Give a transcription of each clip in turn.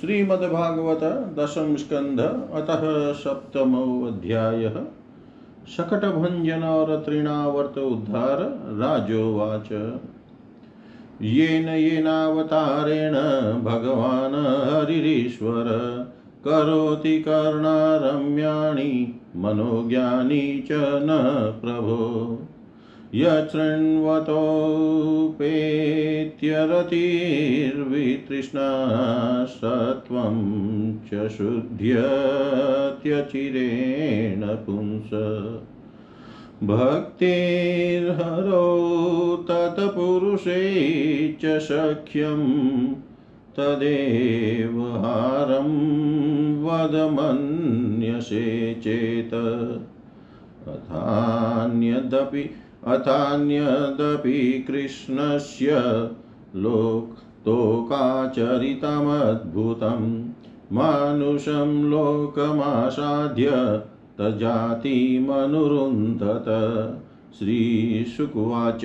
श्रीमद्भागवत दशम स्कंध, अतः सप्तमो अध्याय शकट भंजन और तृणावर्त उद्धार, राजोवाच। येन येनावतारेण भगवान् हरिरीश्वर, करोति कर्णारम्याणि, मनोज्ञानी च न प्रभो। यच्छृण्वतोपेत्यरतिर्वितृष्णा सत्वं च शुद्ध्यत्यचिरेण पुंस। भक्तिर्हरो तत्पुरुषे च सख्यं तदेव हारं वदमन्यसे चेत्। अथान्यदपि अथान्यदपि कृष्णस्य लोक लोकाचरितमद्भुतं मानुषं लोकमासाध्य तजातिमनुरुन्धत। श्रीशुकुवाच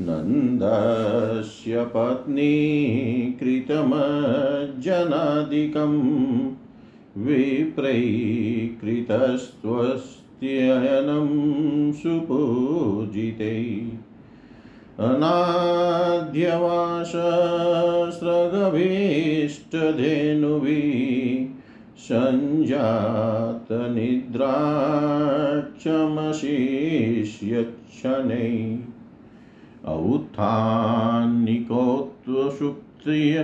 नन्दस्य पत्नी कृतमज्जनादिकं विप्रैकृतस्त्वस्त्ययनं सुपूजिते। अनाद्यवासस्रगभीष्टधेनुभिः सञ्जातनिद्राक्षमशिष्यच्छनै। औत्थानिकोत्सुक्रिय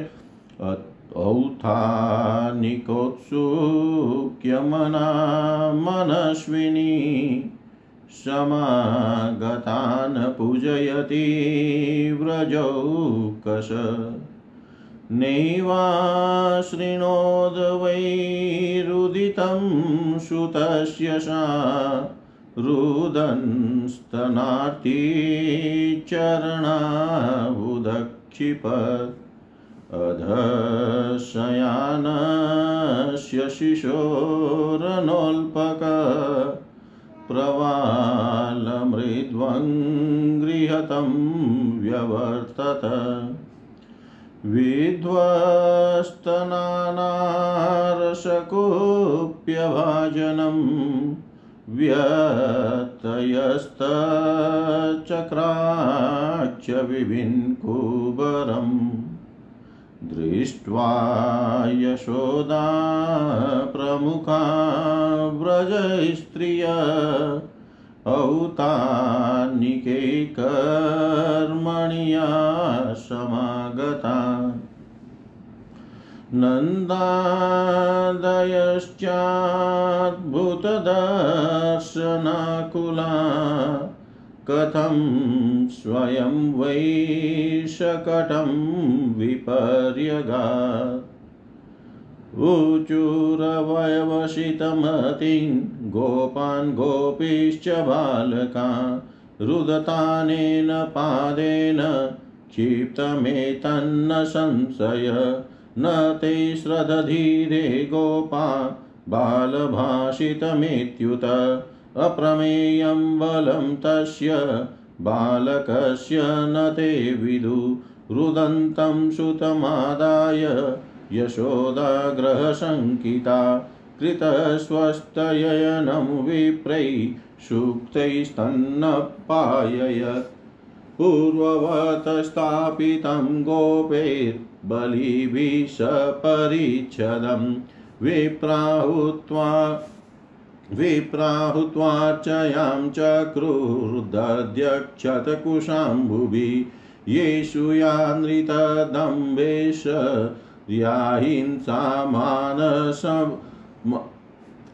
औत्थानिकोत्सुक्यमना मनस्विनी समागतान् पूजयति व्रजौकश नैवाशृणोद वैरुदितं सुतस्य सा रुदंस्तनार्ती चरणाबुदक्षिपत् अधशयानस्य शिशोरनोल्पक प्रवालमृद्वङ्गृहतं व्यवर्तत। विध्वस्तनानारसकुप्यभाजनं व्यतयस्तचक्राच्च विभिन्कुबरम् दृष्ट्वा यशोदा प्रमुखा व्रजस्त्रिय औतानिके कर्मणिया समागता। नन्दादयश्चाद्भुतदर्शनाकुला कथं स्वयं वै शकटं विपर्यगा। ऊचुरवयवसितमतिं गोपान् गोपीश्च बालका रुदतानेन पादेन क्षिप्तमेतन्न संशय। न ते श्रदधीरे गोपा बालभाषितमेत्युत। अप्रमेयं बलं तस्य, बालकस्य न ते विदु। रुदन्तं सुतमादाय यशोदाग्रहशङ्किता कृतस्वस्तयनं विप्रै सूक्तैस्तन्नपाययत् पूर्ववत स्थापितं गोपैर्बलिभिः सपरिच्छदं विप्राहुत्वा विप्राहुत्वार्चयां चक्रुर्दध्यक्षतकुशाम्बुभिः येषु या नृतदम्बेश याहिंसामानसं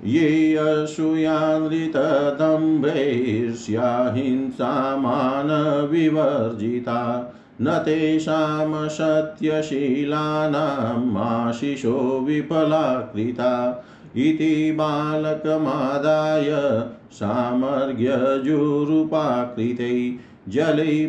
ये असूयानृतदम्भैर्ष्याहिंसामानविवर्जिता न तेषां सत्यशीलानाम् आशिषो विफलाकृता। इति बालकमादाय सामर्ग्यजुरुपाकृते जले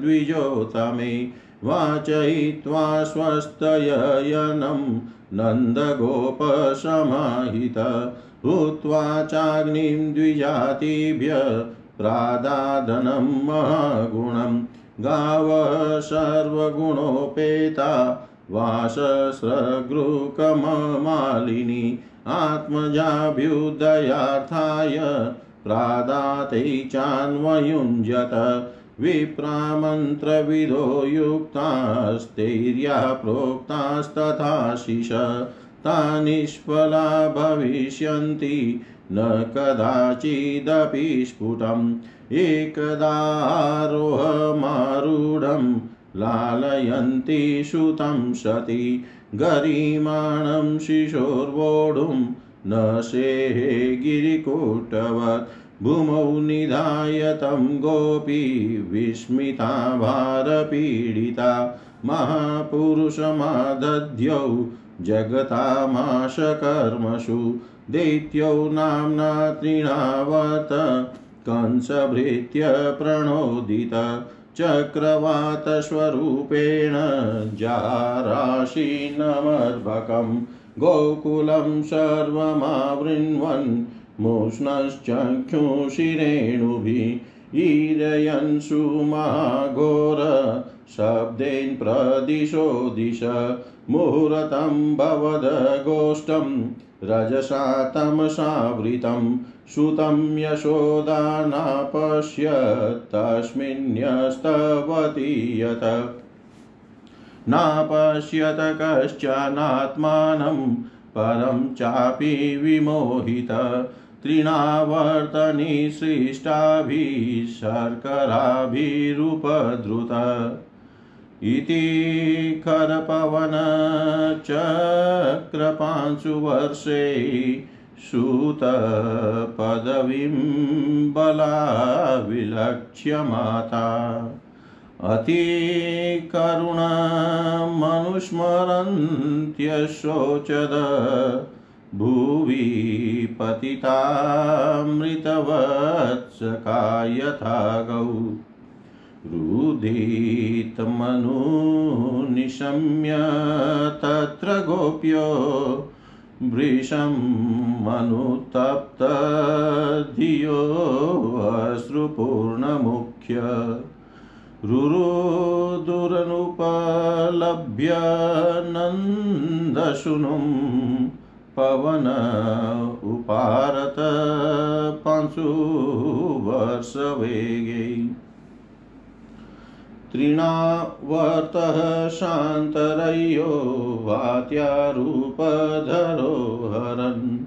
द्विजोतमे वाचयित्वा स्वस्तयनं नन्दगोपसमाहित भूत्वा चाग्निं द्विजातिभ्य प्रादादनं महागुणं गाव सर्वगुणोपेता वासस्रगृकममालिनी आत्मजाभ्युदयार्थाय प्रादाते चान्वयुञ्जत विप्रामन्त्रविधो युक्तास्तैर्या प्रोक्तास्तथाशिष ता निष्फला भविष्यन्ति न कदाचिदपि स्फुटम् एकदारोहमारूढं लालयन्ति सुतं सति गरिमाणं शिशोर्वोढुं न सेहे गिरिकूटवत् भूमौ निधाय तं गोपी विस्मिता भारपीडिता महापुरुषमादध्यौ जगतामाशकर्मसु दैत्यौ नाम्ना तृणावत कंसभृत्य प्रणोदित चक्रवातस्वरूपेण जाराशीनमर्भकं गोकुलं सर्वमावृण्वन् मुष्णश्चक्षुषिरेणुभिः ईरयन् सुमहाघोर शब्देन प्रदिशो दिश मुहूर्तं भवदगोष्ठं रजसा तमसावृतं सुतं यशोदा नापश्य तस्मिन्यस्तवति यत्। नापश्यत कश्चनात्मानं परं चापि विमोहित। तृणावर्तनी सृष्टाभिः शर्कराभिरुपद्रुत इति खरपवनचक्रपांशुवर्षे सूतपदवीं बलाविलक्ष्य माता अतिकरुणमनुस्मरन्त्यशोचद भुवि पतितामृतवत्सका यथा गौ रुदितमनुनिशम्य तत्र गोप्यो। वृषमनुतप्तधियो अश्रुपूर्णमुख्य। रुरुदुरनुपलभ्य नन्दशुनुं पवन उपारत पंशुवर्षवेगै तृणावर्तः शान्तरय्यो वात्यारूपधरो हरन्।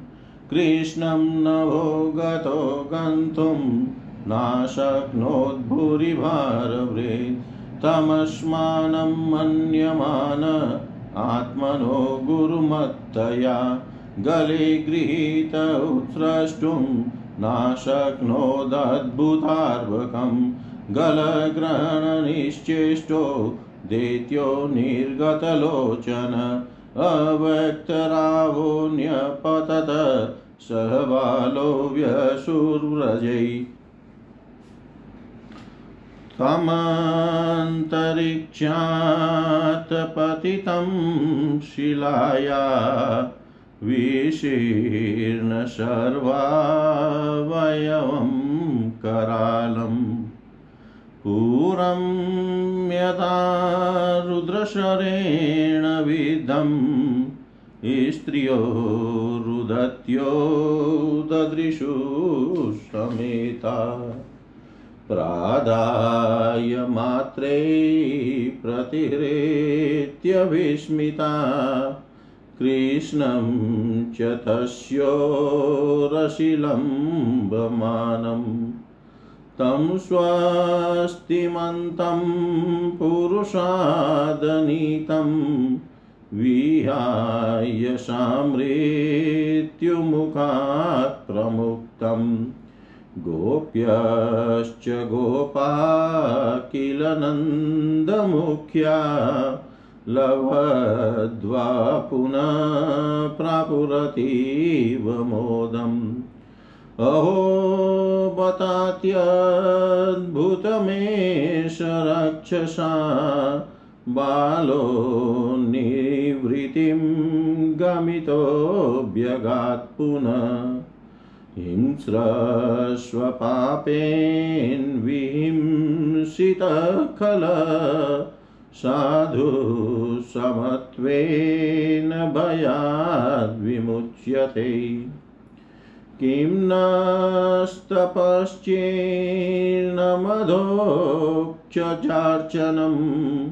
कृष्णं नभो गतो गन्तुं नाशक्नोद्भुरिभारवृत् तमस्मानं मन्यमान आत्मनो गुरुमत्तया गले गृहीत उत्स्रष्टुं नाशक्नोदद्भुतार्वकम् गलग्रहणनिश्चेष्टो दैत्यो निर्गतलोचन अव्यक्तरावोऽन्यपतत सह बालो व्यशुर्व्रजै त्वमन्तरिक्षात् पतितं शिलाया विशीर्ण सर्वावयवं करालम्। पूरं यथा रुद्रशरेण विद्धं स्त्रियो रुदत्यो ददृशु समेता। प्रादाय मात्रे प्रतिहृत्य विस्मिता, कृष्णं च तस्योरशिलम्बमानम्। तं स्वस्तिमन्तं पुरुषादनीतं विहाय सामृत्युमुखात् प्रमुक्तं गोप्यश्च गोपा किल नन्दमुख्या लभद्वा पुनः प्रापुरतीव मोदम्। अहो बतात्यद्भुतमेष रक्षसा बालो निवृत्तिं गमितोऽभ्यगात् पुनः। हिंस्रस्वपापेन्विहिंसितखल साधु समत्वेन भयाद्विमुच्यते किं नस्तपश्चेन्नमधोक्षचार्चनम्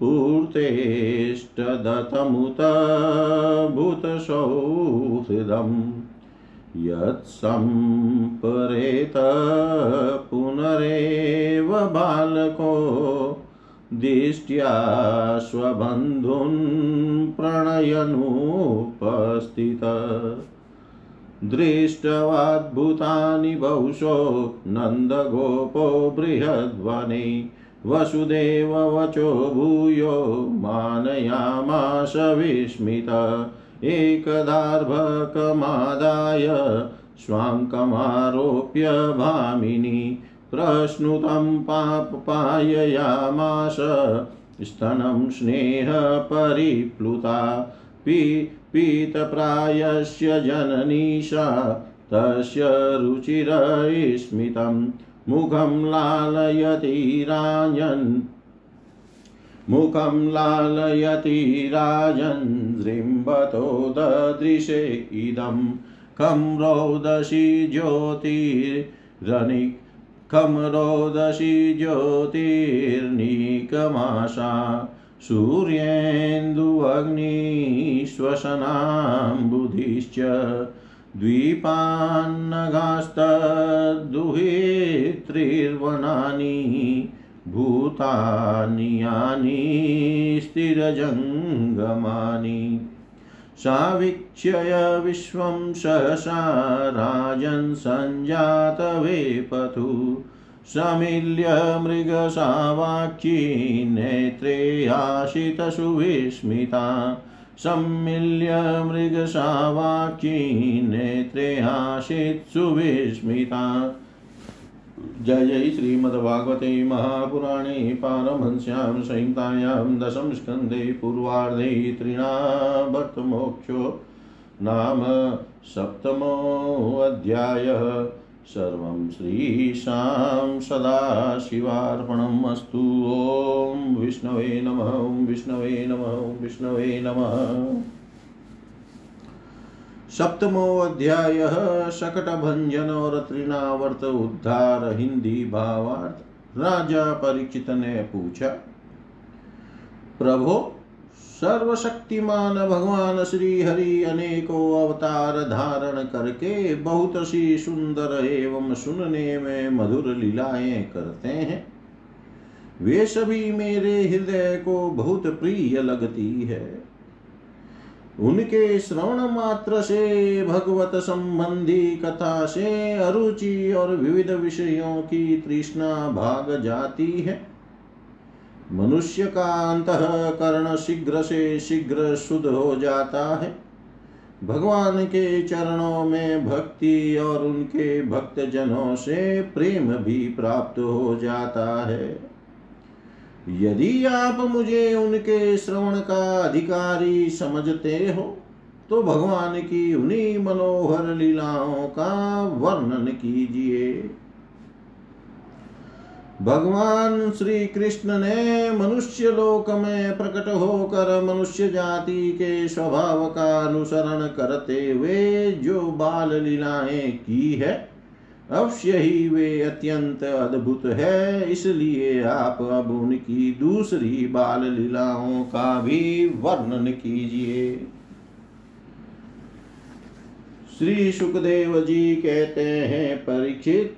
पूर्तेष्टदतमुत भूतसौहृदम् यत्सम्परेत पुनरेव बालको दिष्ट्या स्वबन्धून् प्रणयनुपस्थित। दृष्टवाद्भुतानि बहुशो नन्दगोपो बृहद्वने। वसुदेववचो भूयो मानयामाश विस्मित। एकदार्भकमादाय स्वाङ्कमारोप्य भामिनी। प्रश्नुतं पापपाययामास स्तनं स्नेहपरिप्लुता पी पीतप्रायस्य जननीशा, तस्य रुचिरस्मितं मुखं लालयति राजन्। मुखं लालयति राजन् दृम्बतो ददृशे इदं खं रोदसी ज्योतिरनि खं रोदसी ज्योतिर्निकमाशा। सूर्येन्दुवग्निश्वसनाम्बुधिश्च द्वीपान्नगास्तद्दुहित्रिर्वनानि भूतानि यानि स्थिरजङ्गमानि। सावीक्ष्य विश्वं सहसा राजन् सञ्जातवेपथु। समील्य मृगसावाक्षी नेत्रे आशितसुविस्मिता सम्मिल्य मृगसावाक्षी नेत्रे आशित्सुविस्मिता जय जय श्रीमद्भागवते महापुराणे पारमहंस्यां संहितायां दशम स्कन्धे पूर्वार्धे तृणाभक्तमोक्षो नाम सप्तमोऽध्यायः। सर्वं श्रीशां सदाशिवार्पणम् अस्तु। ॐ विष्णवे नमः विष्णवे नमः विष्णवे नमः। सप्तमो अध्याय शकट भंजन और तृणावर्त उद्धार हिंदी भावार्थ, राजा परीक्षित ने पूछा, प्रभो सर्वशक्तिमान भगवान श्री हरि अनेकों अवतार धारण करके बहुत सी सुंदर एवं सुनने में मधुर लीलाएँ करते हैं। वे सभी मेरे हृदय को बहुत प्रिय लगती है। उनके श्रवण मात्र से, भगवत संबंधी कथा से, अरुचि और विविध विषयों की तृष्णा भाग जाती है। मनुष्य का अंतकरण शीघ्र से शीघ्र शुद्ध हो जाता है। भगवान के चरणों में भक्ति और उनके भक्त जनों से प्रेम भी प्राप्त हो जाता है। यदि आप मुझे उनके श्रवण का अधिकारी समझते हो तो भगवान की उन्हीं मनोहर लीलाओं का वर्णन कीजिए। भगवान श्री कृष्ण ने मनुष्य लोक में प्रकट होकर मनुष्य जाति के स्वभाव का अनुसरण करते हुए जो बाल लीलाएँ की है, अवश्य ही वे अत्यंत अद्भुत है। इसलिए आप अब उनकी दूसरी बाल लीलाओं का भी वर्णन कीजिए। श्री सुखदेव जी कहते हैं, परीक्षित,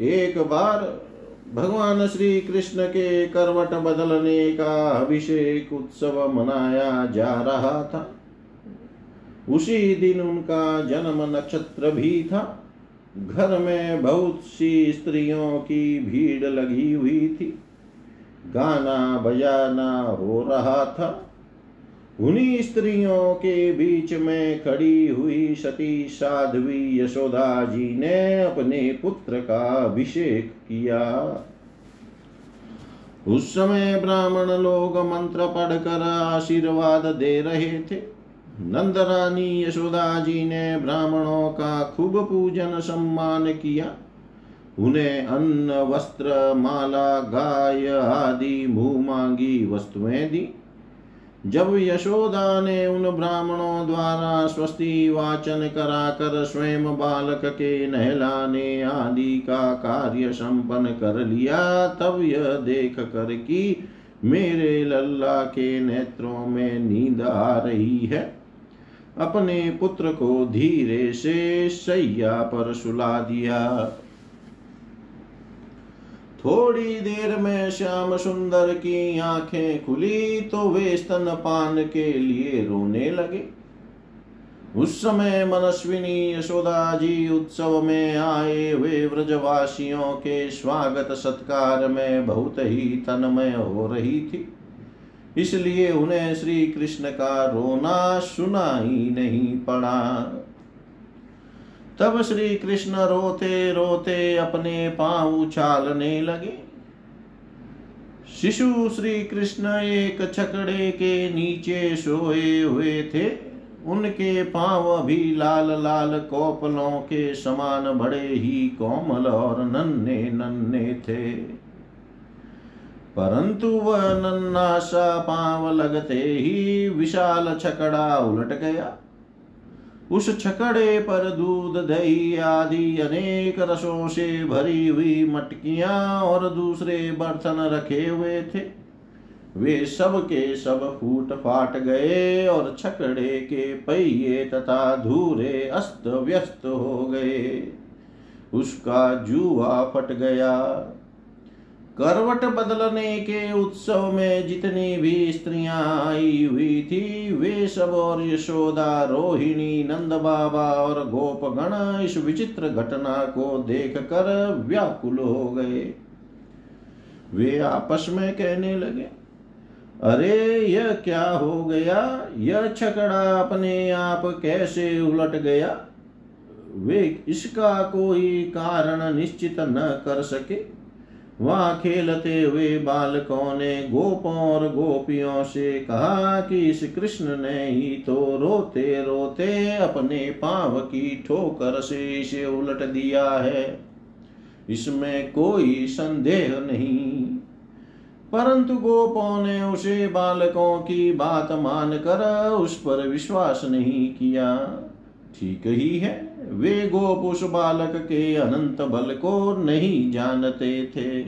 एक बार भगवान श्री कृष्ण के करवट बदलने का अभिषेक उत्सव मनाया जा रहा था। उसी दिन उनका जन्म नक्षत्र भी था। घर में बहुत सी स्त्रियों की भीड़ लगी हुई थी। गाना बजाना हो रहा था। उन्हीं स्त्रियों के बीच में खड़ी हुई सती साध्वी यशोदा जी ने अपने पुत्र का अभिषेक किया। उस समय ब्राह्मण लोग मंत्र पढ़कर आशीर्वाद दे रहे थे। नंद रानी यशोदा जी ने ब्राह्मणों का खूब पूजन सम्मान किया। उन्हें अन्न, वस्त्र, माला, गाय आदि मुँह मांगी वस्तुएँ दी। जब यशोदा ने उन ब्राह्मणों द्वारा स्वस्ति वाचन कराकर स्वयं बालक के नहलाने आदि का कार्य संपन्न कर लिया, तब यह देख कर कि मेरे लल्ला के नेत्रों में नींद आ रही है। अपने पुत्र को धीरे से सैया पर सुला दिया। थोड़ी देर में श्याम सुंदर की आँखें खुली तो वे स्तन पान के लिए रोने लगे। उस समय मनस्विनी यशोदा जी उत्सव में आए वे व्रजवासियों के स्वागत सत्कार में बहुत ही तन्मय हो रही थी। इसलिए उन्हें श्री कृष्ण का रोना सुना ही नहीं पड़ा। तब श्री कृष्ण रोते रोते अपने पाँव उछालने लगे। शिशु श्री कृष्ण एक छकड़े के नीचे सोए हुए थे। उनके पाँव भी लाल लाल कोपलों के समान बड़े ही कोमल और नन्हे नन्हे थे। परंतु वह नन्ना सा पाँव लगते ही विशाल छकड़ा उलट गया। उस छकड़े पर दूध दही आदि अनेक रसों से भरी हुई मटकियाँ और दूसरे बर्तन रखे हुए थे। वे सब के सब फूट फाट गए और छकड़े के पहिए तथा धूरे अस्त व्यस्त हो गए। उसका जुआ फट गया। करवट बदलने के उत्सव में जितनी भी स्त्रियाँ आई हुई थी, वे सब और यशोदा, रोहिणी, नंद बाबा और गोपगण इस विचित्र घटना को देख कर व्याकुल हो गए। वे आपस में कहने लगे, अरे, यह क्या हो गया? यह छकड़ा अपने आप कैसे उलट गया? वे इसका कोई कारण निश्चित न कर सके। वहाँ खेलते हुए बालकों ने गोपों और गोपियों से कहा कि इस कृष्ण ने ही तो रोते रोते अपने पाँव की ठोकर से इसे उलट दिया है। इसमें कोई संदेह नहीं। परंतु गोपों ने उसे बालकों की बात मानकर उस पर विश्वास नहीं किया। ठीक ही है। वे गोप उस बालक के अनंत बल को नहीं जानते थे।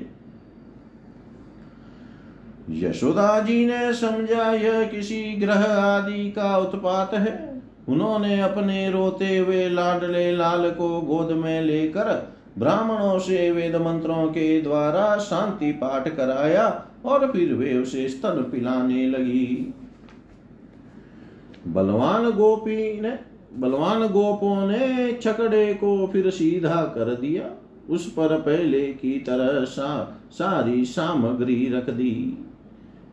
यशोदा जी ने समझा, यह किसी ग्रह आदि का उत्पात है। उन्होंने अपने रोते हुए लाडले लाल को गोद में लेकर ब्राह्मणों से वेद मंत्रों के द्वारा शांति पाठ कराया और फिर वे उसे स्तन पिलाने लगी। बलवान गोपी ने बलवान गोपों ने छकड़े को फिर सीधा कर दिया। उस पर पहले की तरह सा सारी सामग्री रख दी।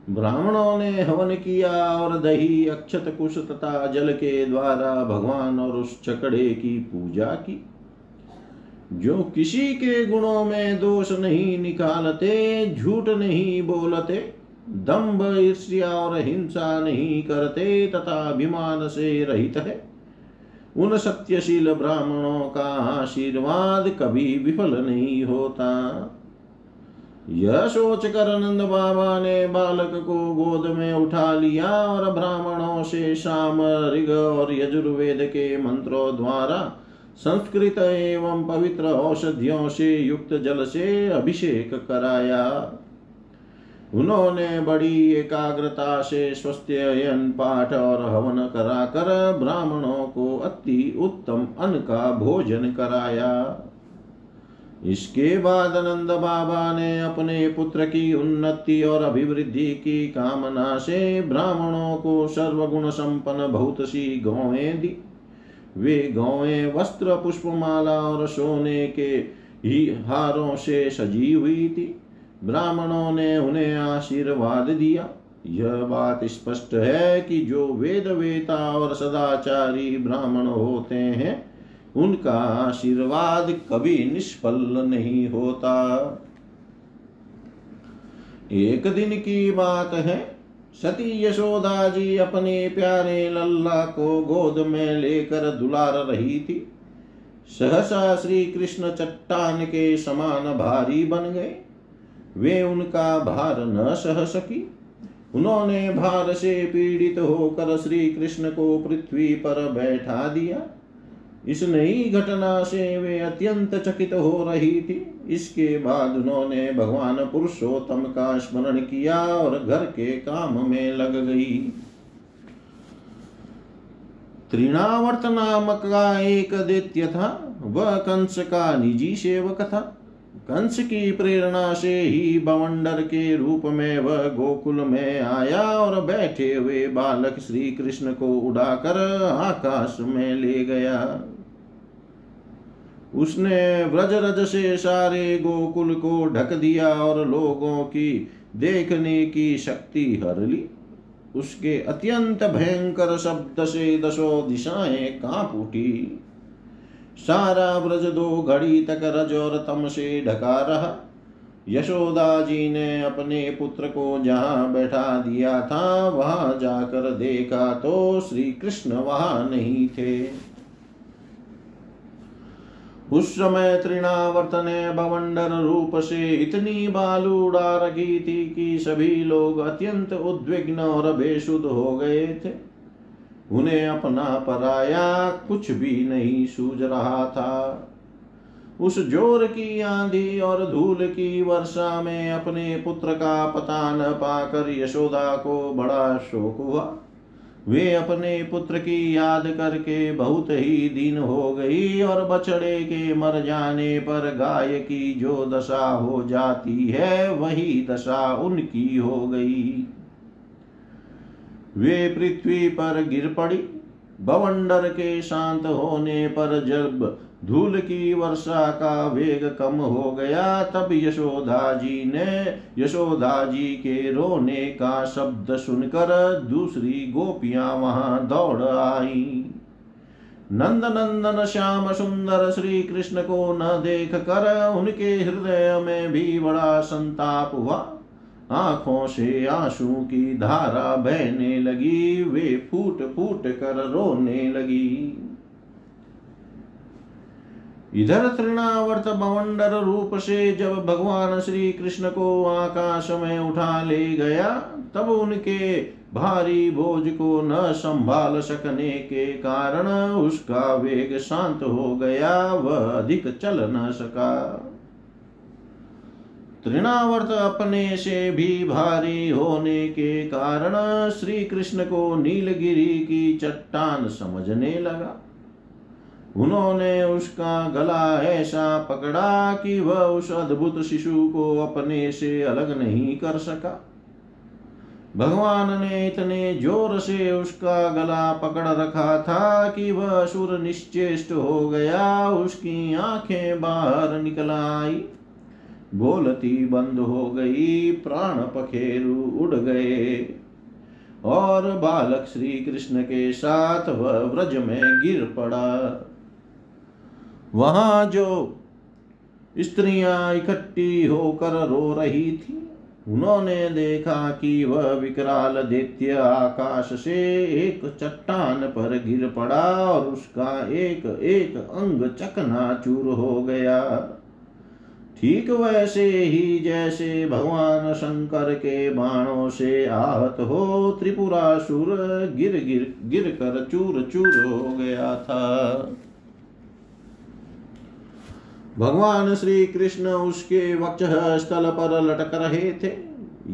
ब्राह्मणों ने हवन किया और दही, अक्षत कुश तथा जल के द्वारा भगवान और उस छकड़े की पूजा की। जो किसी के गुणों में दोष नहीं निकालते, झूठ नहीं बोलते दंभ ईर्ष्या और हिंसा नहीं करते, तथा अभिमान से रहित है। उन सत्यशील ब्राह्मणों का आशीर्वाद कभी विफल नहीं होता। यह सोच कर नंद बाबा ने बालक को गोद में उठा लिया और ब्राह्मणों से शाम ऋग और यजुर्वेद के मंत्रों द्वारा संस्कृत एवं पवित्र औषधियों से युक्त जल से अभिषेक कराया। उन्होंने बड़ी एकाग्रता से स्वस्थयन पाठ और हवन कराकर ब्राह्मणों को अति उत्तम अन्न का भोजन कराया। इसके बाद नंद बाबा ने अपने पुत्र की उन्नति और अभिवृद्धि की कामना से ब्राह्मणों को सर्वगुण संपन्न बहुत सी गौएँ दी। वे गौएँ वस्त्र, पुष्पमाला और सोने के ही हारों से सजी हुई थी। ब्राह्मणों ने उन्हें आशीर्वाद दिया। यह बात स्पष्ट है कि जो वेद वेता और सदाचारी ब्राह्मण होते हैं, उनका आशीर्वाद कभी निष्फल नहीं होता। एक दिन की बात है, सती यशोदा जी अपने प्यारे लल्ला को गोद में लेकर दुलार रही थी। सहसा श्री कृष्ण चट्टान के समान भारी बन गए। वे उनका भार न सह सकी। उन्होंने भार से पीड़ित होकर श्री कृष्ण को पृथ्वी पर बैठा दिया। इस नई घटना से वे अत्यंत चकित हो रही थी। इसके बाद उन्होंने भगवान पुरुषोत्तम का स्मरण किया और घर के काम में लग गई। त्रिणावर्त नामक का एक दैत्य था। वह कंस का निजी सेवक था। कंस की प्रेरणा से ही बवंडर के रूप में वह गोकुल में आया और बैठे हुए बालक श्री कृष्ण को उड़ाकर आकाश में ले गया। उसने व्रज रज से सारे गोकुल को ढक दिया और लोगों की देखने की शक्ति हर ली। उसके अत्यंत भयंकर शब्द से दसों दिशाएँ काँप उठी। सारा ब्रज दो घड़ी तक रज और तम से ढका रहा। यशोदा जी ने अपने पुत्र को जहाँ बैठा दिया था, वहाँ जाकर देखा तो श्री कृष्ण वहाँ नहीं थे। उस समय तृणावर्त ने बवंडर रूप से इतनी बालू उड़ा रखी थी कि सभी लोग अत्यंत उद्विग्न और बेसुद हो गए थे। उन्हें अपना पराया कुछ भी नहीं सूझ रहा था। उस ज़ोर की आंधी और धूल की वर्षा में अपने पुत्र का पता न पाकर यशोदा को बड़ा शोक हुआ। वे अपने पुत्र की याद करके बहुत ही दिन हो गई और बछड़े के मर जाने पर गाय की जो दशा हो जाती है, वही दशा उनकी हो गई। वे पृथ्वी पर गिर पड़ी। बवंडर के शांत होने पर जब धूल की वर्षा का वेग कम हो गया, तब यशोदा जी ने, यशोदा जी के रोने का शब्द सुनकर दूसरी गोपियाँ वहाँ दौड़ आई। नंद नंदन श्याम सुंदर श्री कृष्ण को न देख कर उनके हृदय में भी बड़ा संताप हुआ। आँखों से आँसू की धारा बहने लगी, वे फूट फूट कर रोने लगी। इधर तृणावर्त बवंडर रूप से जब भगवान श्री कृष्ण को आकाश में उठा ले गया, तब उनके भारी बोझ को न संभाल सकने के कारण उसका वेग शांत हो गया, वह अधिक चल न सका। तृणावर्त अपने से भी भारी होने के कारण श्री कृष्ण को नीलगिरी की चट्टान समझने लगा। उन्होंने उसका गला ऐसा पकड़ा कि वह उस अद्भुत शिशु को अपने से अलग नहीं कर सका। भगवान ने इतने ज़ोर से उसका गला पकड़ रखा था कि वह सुर निश्चेष्ट हो गया, उसकी आँखें बाहर निकल आई। बोलती बंद हो गई, प्राण पखेरु उड़ गए। और बालक श्री कृष्ण के साथ वह व्रज में गिर पड़ा। वहाँ जो स्त्रियाँ इकट्ठी होकर रो रही थी, उन्होंने देखा कि वह विकराल दैत्य आकाश से एक चट्टान पर गिर पड़ा और उसका एक एक अंग चकनाचूर हो गया। ठीक वैसे ही जैसे भगवान शंकर के बाणों से आहत हो त्रिपुरासुर गिर गिर गिर कर चूर चूर हो गया था। भगवान श्री कृष्ण उसके वक्ष स्थल पर लटक रहे थे।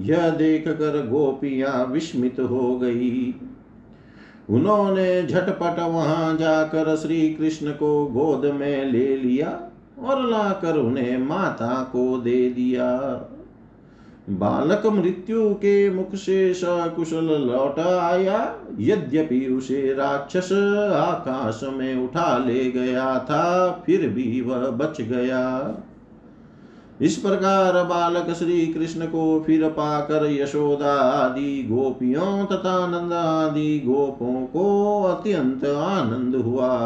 यह देख कर गोपियाँ विस्मित हो गई। उन्होंने झटपट वहाँ जाकर श्री कृष्ण को गोद में ले लिया। और लाकर उन्हें माता को दे दिया। बालक मृत्यु के मुख से सकुशल लौट आया। यद्यपि उसे राक्षस आकाश में उठा ले गया था, फिर भी वह बच गया। इस प्रकार बालक श्री कृष्ण को फिर पाकर यशोदा आदि गोपियों तथा नंद आदि गोपों को अत्यंत आनंद हुआ।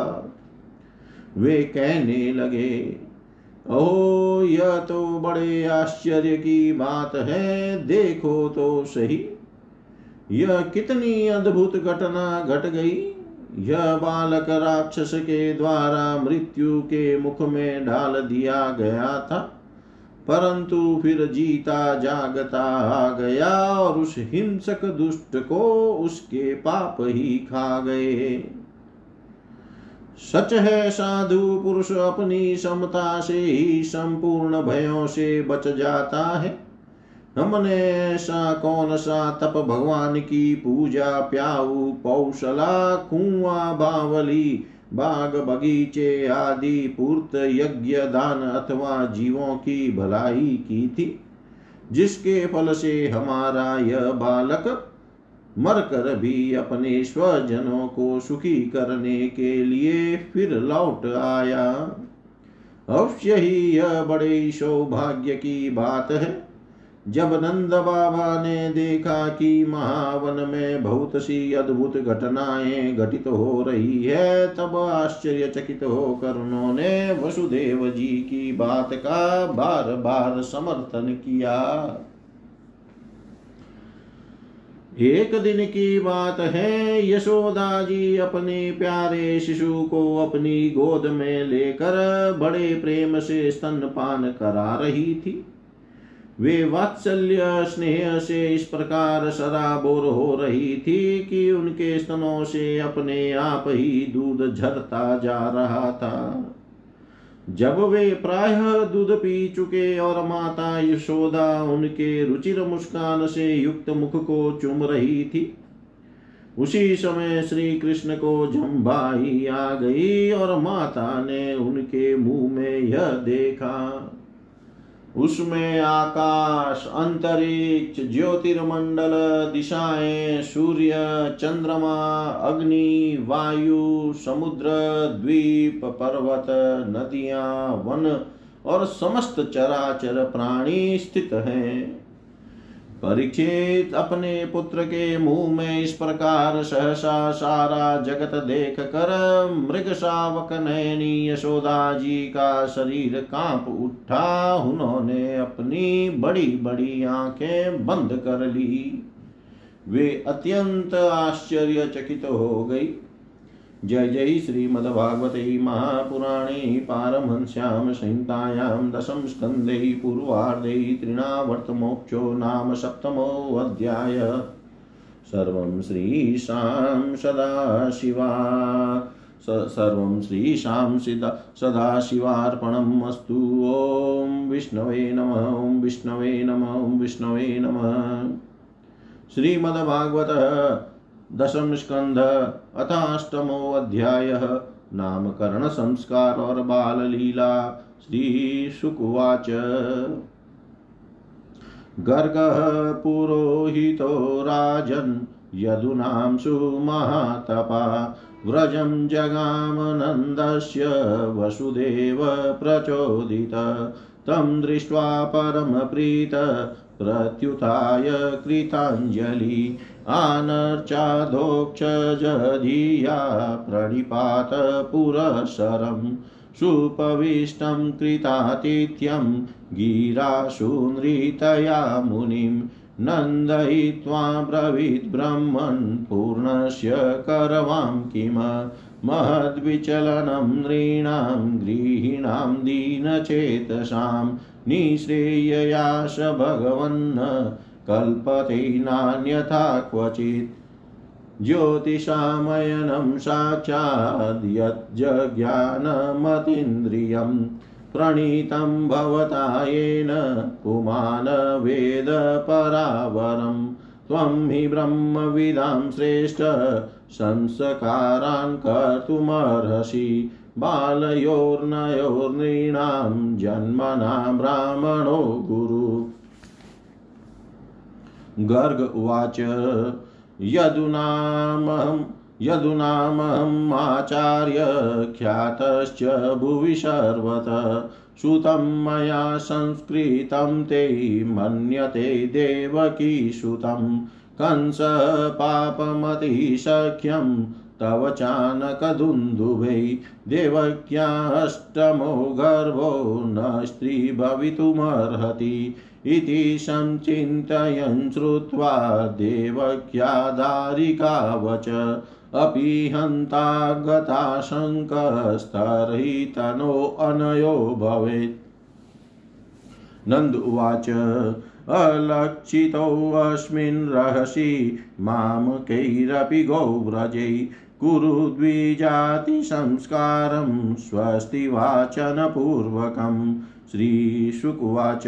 वे कहने लगे ओ, यह तो बड़े आश्चर्य की बात है, देखो तो सही। यह कितनी अद्भुत घटना घट गई। यह बालक राक्षस के द्वारा मृत्यु के मुख में डाल दिया गया था, परंतु फिर जीता जागता आ गया और उस हिंसक दुष्ट को उसके पाप ही खा गए। सच है साधु पुरुष अपनी समता से ही संपूर्ण भयों से बच जाता है। हमने ऐसा कौन सा तप भगवान की पूजा, प्याऊ पौशला कुआ, बावली, बाग बगीचे आदि, पूर्त, यज्ञ, दान अथवा जीवों की भलाई की थी, जिसके फल से हमारा यह बालक मरकर भी अपने स्वजनों को सुखी करने के लिए फिर लौट आया। अवश्य ही यह बड़े सौभाग्य की बात है। जब नंद बाबा ने देखा कि महावन में बहुत सी अद्भुत घटनाएँ घटित हो रही है, तब आश्चर्यचकित होकर उन्होंने वसुदेव जी की बात का बार बार समर्थन किया। एक दिन की बात है, यशोदा जी अपने प्यारे शिशु को अपनी गोद में लेकर बड़े प्रेम से स्तनपान करा रही थी। वे वात्सल्य स्नेह से इस प्रकार सराबोर हो रही थी कि उनके स्तनों से अपने आप ही दूध झरता जा रहा था। जब वे प्राय दूध पी चुके और माता यशोदा उनके रुचिर मुस्कान से युक्त मुख को चुम रही थी, उसी समय श्री कृष्ण को जम्भाई आ गई और माता ने उनके मुँह में यह देखा। उसमें आकाश, अंतरिक्ष, ज्योतिर्मंडल, दिशाएँ, सूर्य, चंद्रमा, अग्नि, वायु, समुद्र, द्वीप, पर्वत, नदियाँ, वन और समस्त चराचर प्राणी स्थित हैं। परीक्षित अपने पुत्र के मुँह में इस प्रकार सहसा सारा जगत देख कर मृग शावक नयनी यशोदा जी का शरीर काँप उठा। उन्होंने अपनी बड़ी बड़ी आँखें बंद कर ली। वे अत्यंत आश्चर्यचकित हो गई। जय जय श्रीमद्भागवते महापुराणे पारमहंस्यां संहितायां दशम स्कन्धे पूर्वार्धे तृणावर्तमोक्षो नाम सप्तमोऽध्याय। सर्वं श्रीशां सदाशिवा सर्वं श्रीशां सिदा सदाशिवार्पणम् अस्तु। ॐ विष्णवे नमः, ॐ विष्णवे नमः, ॐ विष्णवे नमः। श्रीमद्भागवत दशम स्कंध अथाष्टमो अध्याय, नामकरण संस्कार और बाल लीला श्री शुकुवाच गर्गः पुरोहितो राजन् यदुनां सुमहातपा व्रजं जगामनन्दस्य वसुदेव प्रचोदित। तं दृष्ट्वा परमप्रीत प्रत्युताय कृताञ्जलि। आनर्चाधोक्षजधिया प्रणिपात पुरःसरम् सुपविष्टं कृतातिथ्यं गिराशु नृतया मुनिं नन्दयित्वा ब्रवीत् ब्रह्मन् पूर्णस्य करवां किम? महद्विचलनं नृणां गृहीणां दीनचेतसां निःश्रेययाश भगवन् कल्पते नान्यथा क्वचित्। ज्योतिषामयनं साक्षाद् यज्ज्ञानमतीन्द्रियं प्रणीतं भवता येन पुमान् वेदपरावरं त्वं हि ब्रह्मविदां श्रेष्ठ संस्कारान् कर्तुमर्हसि। बालयोर्नयोर्नृणां जन्मना ब्राह्मणो गुरु। गर्ग उवाच यदुनामहं यदुनामम् आचार्य ख्यातश्च भुवि सर्वतः श्रुतं मया संस्कृतं ते मन्यते देवकीसुतं कंस पापमतिशक्यं तव चानकदुन्दुभै देवक्याष्टमो गर्भो न स्त्री भवितुमर्हति। इति संचिन्तयन् श्रुत्वा देवक्यादारिकावच अपि हन्ता गता शङ्कस्तर्हि तनोऽनयो भवेत्। नन्द उवाच अलक्षितोऽस्मिन् रहसि मामकैरपि गौव्रजै कुरु द्विजातिसंस्कारं स्वस्ति वाचनपूर्वकं श्रीशुकुवाच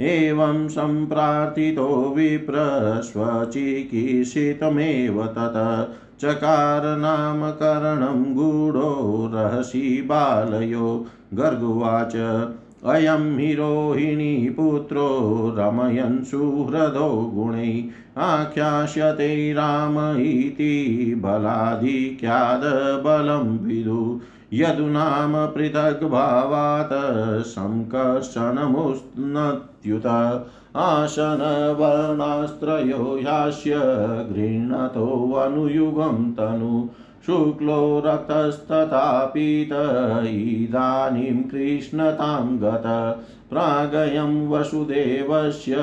एवं सम्प्रार्थितो विप्र स्वचिकीर्षितमेव तत्। चकार गूढो रहसि बालयो। गर्गुवाच, अयं हि रोहिणीपुत्रो रमयन् सुहृदो गुणै। आख्यास्यते राम इति बलाधिक्यादबलं विदु। यदुनाम पृथग्भावात् सङ्कर्षणमुन्नत्युत आसनवर्णास्त्रयो ह्यास्य गृह्णतोऽनुयुगं तनु। शुक्लो रक्तस्तथा पीत इदानीं कृष्णतां गत। प्रागयं वसुदेवस्य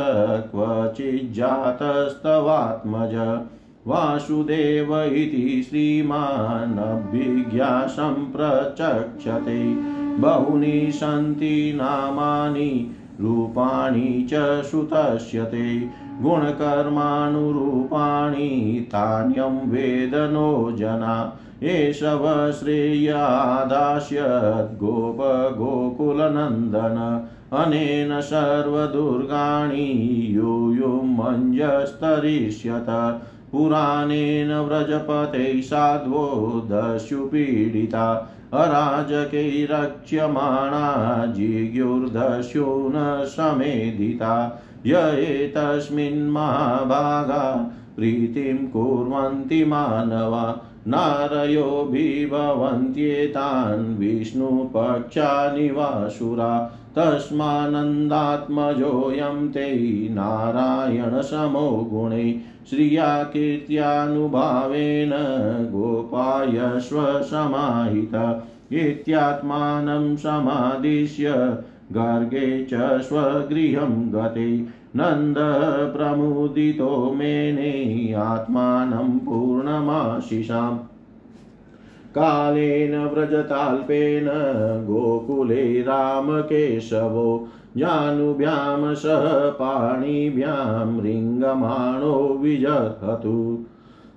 क्वचिज्जातस्तवात्मज। वासुदेव इति श्रीमानभिज्ञासं प्रचक्षते बहूनि सन्ति नामानि रूपाणि च सुतस्य ते गुणकर्मानुरूपाणि, तान्यं वेदनो जना। एष वश्रेयादास्यद् गोपगोकुलनन्दन। अनेन सर्वदुर्गाणि यूयुमञ्जस्तरिष्यत पुराणेन व्रजपते साध्वो दस्युपीडिता। अराजकैरक्ष्यमाणा जिज्ञुर्दस्यो न समेधिता य एतस्मिन् महाभागा प्रीतिं कुर्वन्ति मानवा। नारयोभिभवन्त्येतान् विष्णुपक्षानिवासुरा। तस्मानन्दात्मजोऽयं ते नारायणसमो गुणे श्रिया कीर्त्यानुभावेन गोपायश्वसमाहित इत्यात्मानं समादिश्य, गर्गे च स्वगृहं गते, नन्दप्रमुदितो मेने आत्मानं पूर्णमाशिषाम्। कालेन व्रजताल्पेन गोकुले रामकेशवो जानुभ्यां सह पाणिभ्यां रिङ्गमाणो विजहतु।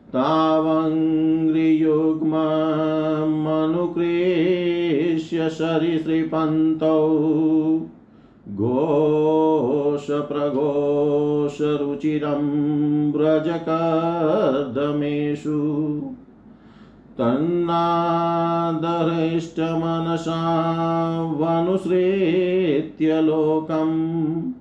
तावङ्घ्रियुग्ममनुकृष्य सरीसृपन्तौ। घोषप्रघोषरुचिरं व्रजकर्दमेषु तन्नादहृष्टमनसा वनुसृत्य लोकम्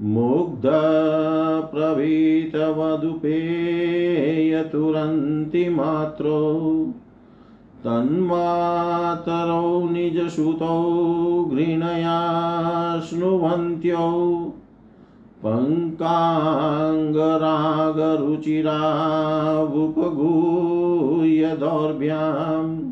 मुग्धप्रभीतवदुपेयतुरन्ति मात्रो तन्मातरौ निजसुतौ घृणया स्नुवन्त्यौ पङ्काङ्गरागरुचिरावुपगूय दौर्भ्यां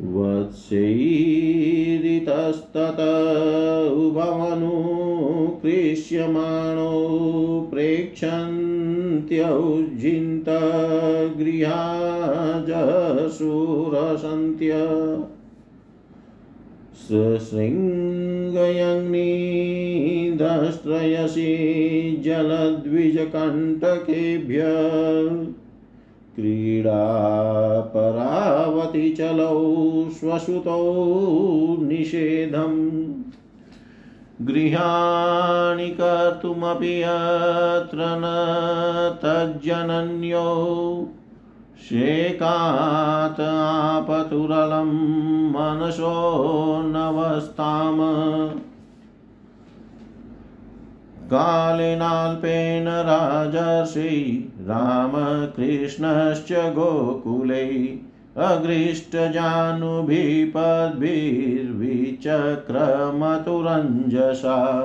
वत्सैरितस्तत उभवनुकृष्यमाणो प्रेक्षन्त्यौज्जिन्तगृहाजसूरसन्त्य सशृङ्गयङ्निधस्त्रयसि जलद्विजकण्टकेभ्य क्रीडा परावति चलौ स्वसुतौ निषेधम्। गृहाणि कर्तुमपि यत्र न तज्जनन्यो। शेकात् आपतुरलं मनसो नवस्ताम् कालेनाल्पेन राजर्षि रामकृष्णश्च गोकुले अग्रिष्टजानुभीपद्भिर्विचक्रमतुरञ्जसा।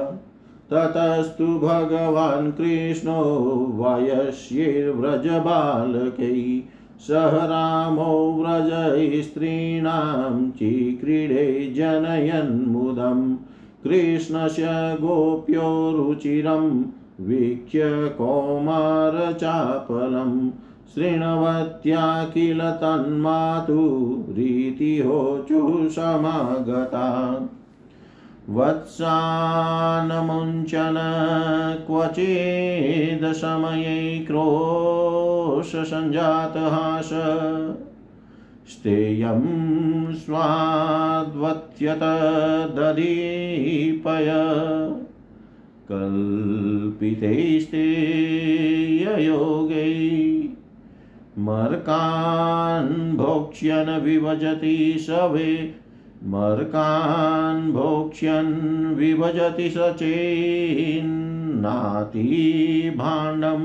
ततस्तु भगवान् कृष्णो वयस्यैर्व्रजबालकै, सह रामो व्रजस्त्रीणां चिक्रीडे जनयन्मुदम्। कृष्णस्य गोप्यो रुचिरं वीक्ष्य कौमारचापलम् शृण्वत्या किल तन्मातुरीतिहोचु समागता। वत्सानमुञ्चन क्वचिदसमये क्रोशसञ्जातहास स्तेयं स्वाद्वत्यत ददीपय कल्पितैस्तेययोगै मर्कान् भोक्ष्यन् विभजति सवे। मर्कान् भोक्ष्यन् विभजति स चेन्नाति भाण्डं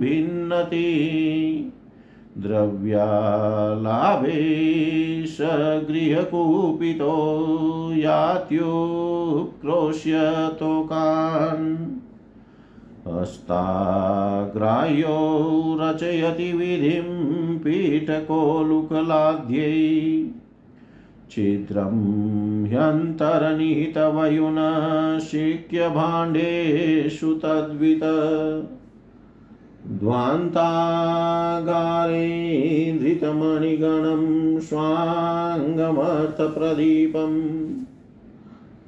भिन्नति। द्रव्यालाभे स गृहकुपितो यात्युक्रोश्यतोकान् हस्ताग्राह्यो रचयति विधिं पीठकोलुकलाद्यै। छिद्रं ह्यन्तर्निहितवयुन शिक्यभाण्डेषु तद्वित। ध्वान्तागारे धृतमणिगणं स्वाङ्गमर्थप्रदीपम्।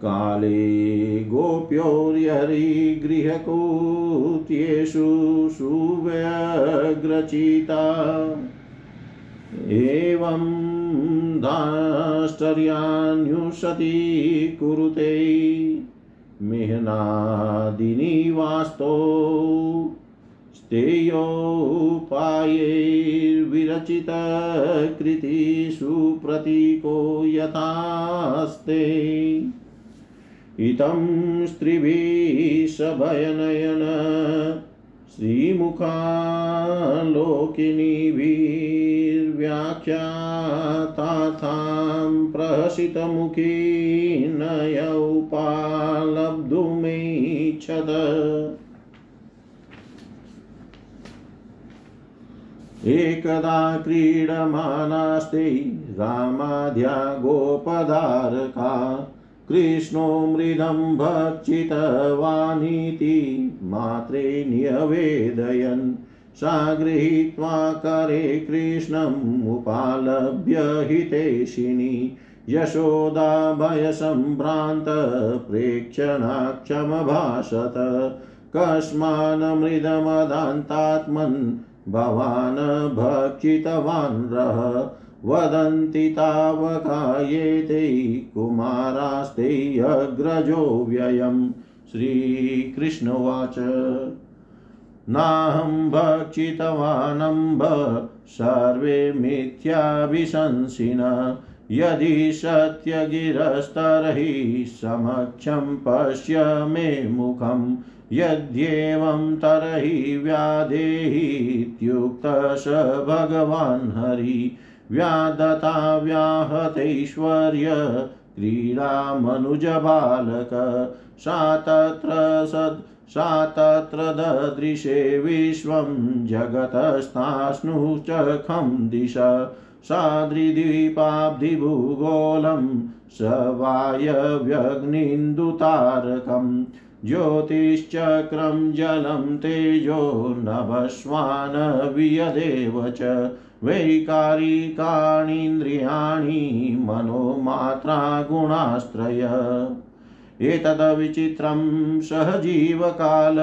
काले गोप्योर्यरिगृहकूत्येषु सुव्यग्रचिता। एवं दाष्टर्यान्युषति कुरुते मेहनादिनिवास्तो स्थेयोपायैर्विरचितकृतिषु प्रतीको यथास्ते। इतं स्त्रिभिः सभयनयन श्रीमुखालोकिनीभिर्व्याख्याताथां प्रहसितमुखी नयौपालब्धुमेच्छद एकदा क्रीडमानास्ते रामाद्या गोपधारका कृष्णो मृदं भक्षितवानिति मात्रे न्यवेदयन्। सा गृहीत्वा करे कृष्णमुपालभ्य हितेशिनी। यशोदा भयसम्भ्रान्तप्रेक्षणाक्षमभाषत कस्मान्मृदमदान्तात्मन् भवान् भक्षितवान् रः। वदन्ति तावकायेते कुमारास्ते अग्रजो व्ययम्। श्रीकृष्णवाच नाहं भक्षितवानम्ब, सर्वे मिथ्याभिशंसिन यदि सत्यगिरस्तर्हि समक्षं पश्य मे मुखम्। यद्येवं तर्हि व्याधेहीत्युक्तः स भगवान् हरि। व्यादता व्याहतैश्वर्य क्रीडामनुजबालक सा तत्र सद् सा तत्र ददृशे विश्वं जगतस्तास्नुचखं दिश। साद्रिद्वीपाब्धिभूगोलं स वायव्यग्निन्दुतारकम्। ज्योतिश्चक्रं जलं तेजो नभस्वानवियदेव च। वैकारिकाणीन्द्रियाणि मनोमात्रा गुणास्त्रय। एतदविचित्रं सहजीवकाल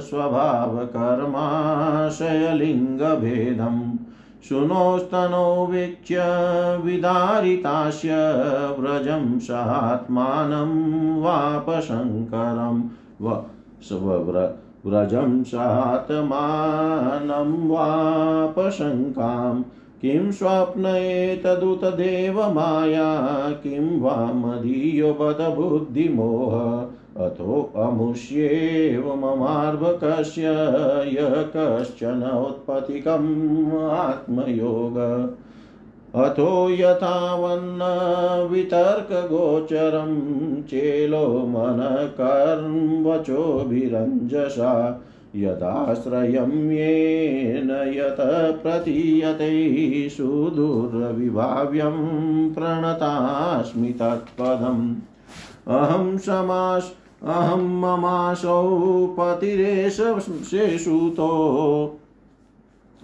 स्वभावकर्माशयलिङ्गभेदम् शुनोस्तनो वीक्ष्य विदारितास्य व्रजं सात्मानं वापशङ्करं व्रजं सात्मानं वापशङ्कां। किं स्वप्नयेतदुत देवमाया किं वा मदीयो बद बुद्धिमोह अथो अमुष्येव ममार्भकस्य यः कश्चन उत्पथिकम् आत्मयोग। अथो यथावन्न वितर्कगोचरं चेलो मनकर्मवचोभिरञ्जसा यदाश्रयं येन यत प्रतीयते सुदुर्विभाव्यं प्रणतास्मि तत्पदम्। अहं समास्, अहं ममासौ पतिरेष शेषुतो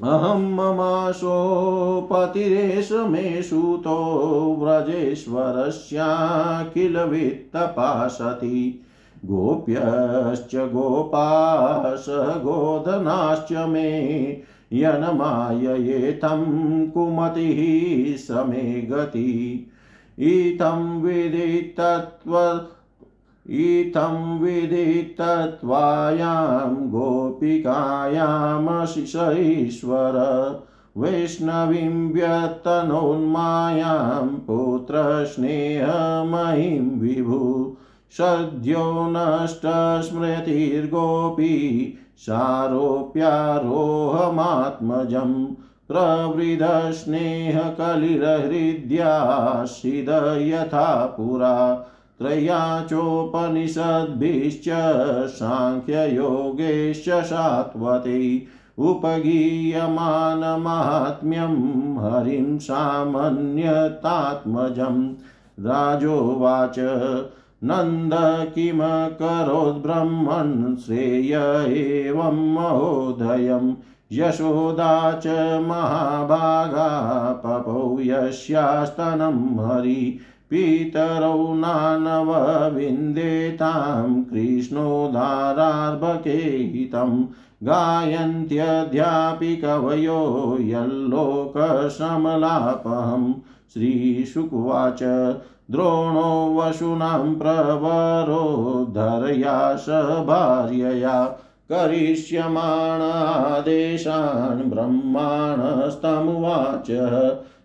अहं ममासो पतिरेष मे सूतो व्रजेश्वरस्याखिल वित्तपासति गोप्यश्च गोपाश गोधनाश्च मे यनमाययेतं कुमतिः समे गति। इतं विदितत्व इतं विदितत्वायां गोपिकायामशिषईश्वर वैष्णवीं व्यतनोन्मायां पुत्रस्नेहमयीं विभु सद्यो नष्टस्मृतिर्गोपी सारोप्यारोहमात्मजम् प्रवृधस्नेहकलिरहृद्याशिद यथा पुरा त्रया चोपनिषद्भिश्च साङ्ख्ययोगेश्च सात्वते उपगीयमानमाहात्म्यं हरिं सामन्यतात्मजं। राजोवाच, नन्द किम करोद्ब्रह्मन् श्रेय एवं महोदयम् यशोदा च महाभागा, पपौ यस्यास्तनं हरि। पितरौ नानवविन्देतां कृष्णोदारार्भके हितं गायन्त्यध्यापि कवयो यल्लोकशमलापहं श्रीशुकुवाच द्रोणो वशूनां प्रवरो धरया स भार्यया करिष्यमाणादेशान् ब्रह्माणस्तमुवाच।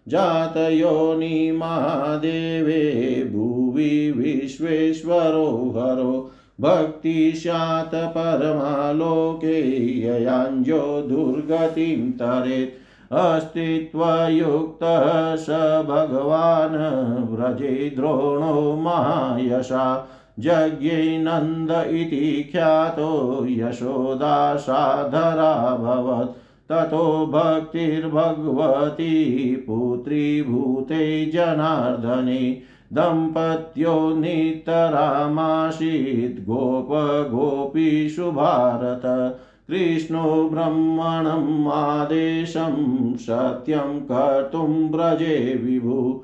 जातयोनिमादेवे भुवि विश्वेश्वरो हरो। भक्ति स्यात् परमालोके ययाञ्जो दुर्गतिं तरेत्। अस्तित्वयुक्तः स भगवान् व्रजे द्रोणो महायशा। यज्ञै नन्द इति ख्यातो यशोदासाधराभवत् ततो भक्तिर्भगवती पुत्रीभूते जनार्दने दम्पत्यो नितरामासीत् गोपगोपीषु भारत। कृष्णो ब्रह्मणम् आदेशं सत्यं कर्तुं व्रजे विभु।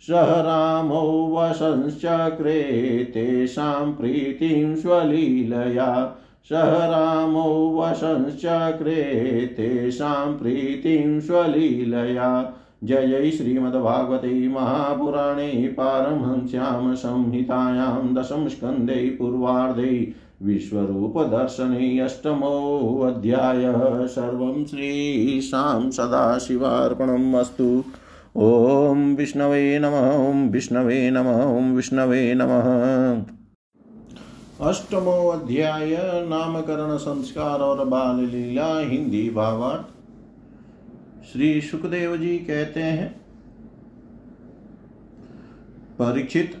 सह रामो वशंश्चक्रे तेषां प्रीतिं स्वलीलया। सह रामो वशंश्चक्रे तेषां प्रीतिं स्वलीलया। जय जय श्रीमद्भागवते महापुराणे पारमहंस्यां संहितायां दशमस्कन्धे पूर्वार्धे विश्वरूपदर्शने अष्टमोऽध्यायः सर्वं श्रीशां सदाशिवार्पणम् अस्तु। ॐ विष्णवे नमः, ॐ विष्णवे नमः, ॐ विष्णवे नमः। अष्टमो अध्याय नामकरण संस्कार और बाल लीला हिंदी भावार्थ। श्री सुखदेव जी कहते हैं, परीक्षित,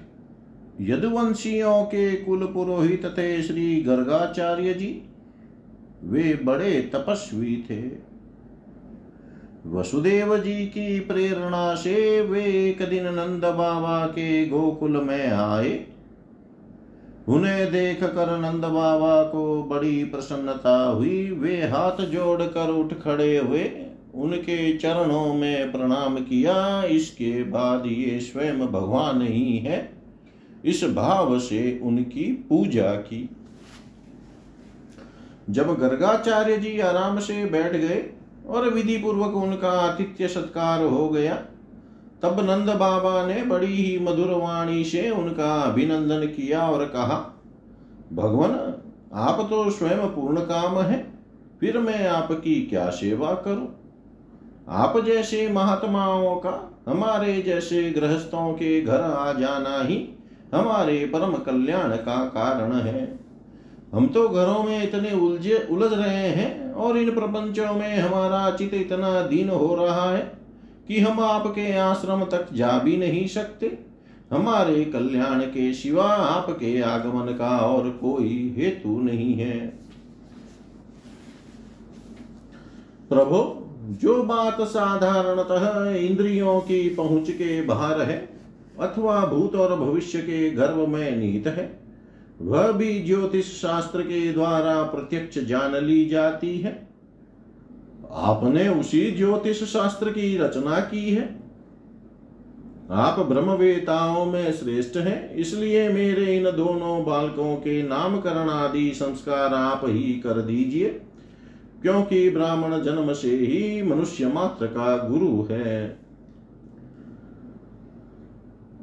यदुवंशियों के कुल पुरोहित थे श्री गर्गाचार्य जी। वे बड़े तपस्वी थे। वसुदेव जी की प्रेरणा से वे एक दिन नंद बाबा के गोकुल में आए। उन्हें देख कर नंद बाबा को बड़ी प्रसन्नता हुई। वे हाथ जोड़कर उठ खड़े हुए। उनके चरणों में प्रणाम किया। इसके बाद ये स्वयं भगवान ही है। इस भाव से उनकी पूजा की। जब गर्गाचार्य जी आराम से बैठ गए और विधि पूर्वक उनका आतिथ्य सत्कार हो गया तब नंद बाबा ने बड़ी ही मधुर वाणी से उनका अभिनंदन किया और कहा, भगवान, आप तो स्वयं पूर्ण काम है, फिर मैं आपकी क्या सेवा करूँ? आप जैसे महात्माओं का, हमारे जैसे गृहस्थों के घर आ जाना ही हमारे परम कल्याण का कारण है। हम तो घरों में इतने उलझे, उलझ रहे हैं और इन प्रपंचों में हमारा चित इतना दीन हो रहा है। कि हम आपके आश्रम तक जा भी नहीं सकते। हमारे कल्याण के सिवा आपके आगमन का और कोई हेतु नहीं है। प्रभु, जो बात साधारणतः इंद्रियों की पहुँच के बाहर है, अथवा भूत और भविष्य के गर्भ में निहित है, वह भी ज्योतिष शास्त्र के द्वारा प्रत्यक्ष जान ली जाती है। आपने उसी ज्योतिष शास्त्र की रचना की है। आप ब्रह्मवेताओं में श्रेष्ठ हैं, इसलिए मेरे इन दोनों बालकों के नामकरण आदि संस्कार आप ही कर दीजिए, क्योंकि ब्राह्मण जन्म से ही मनुष्य मात्र का गुरु है।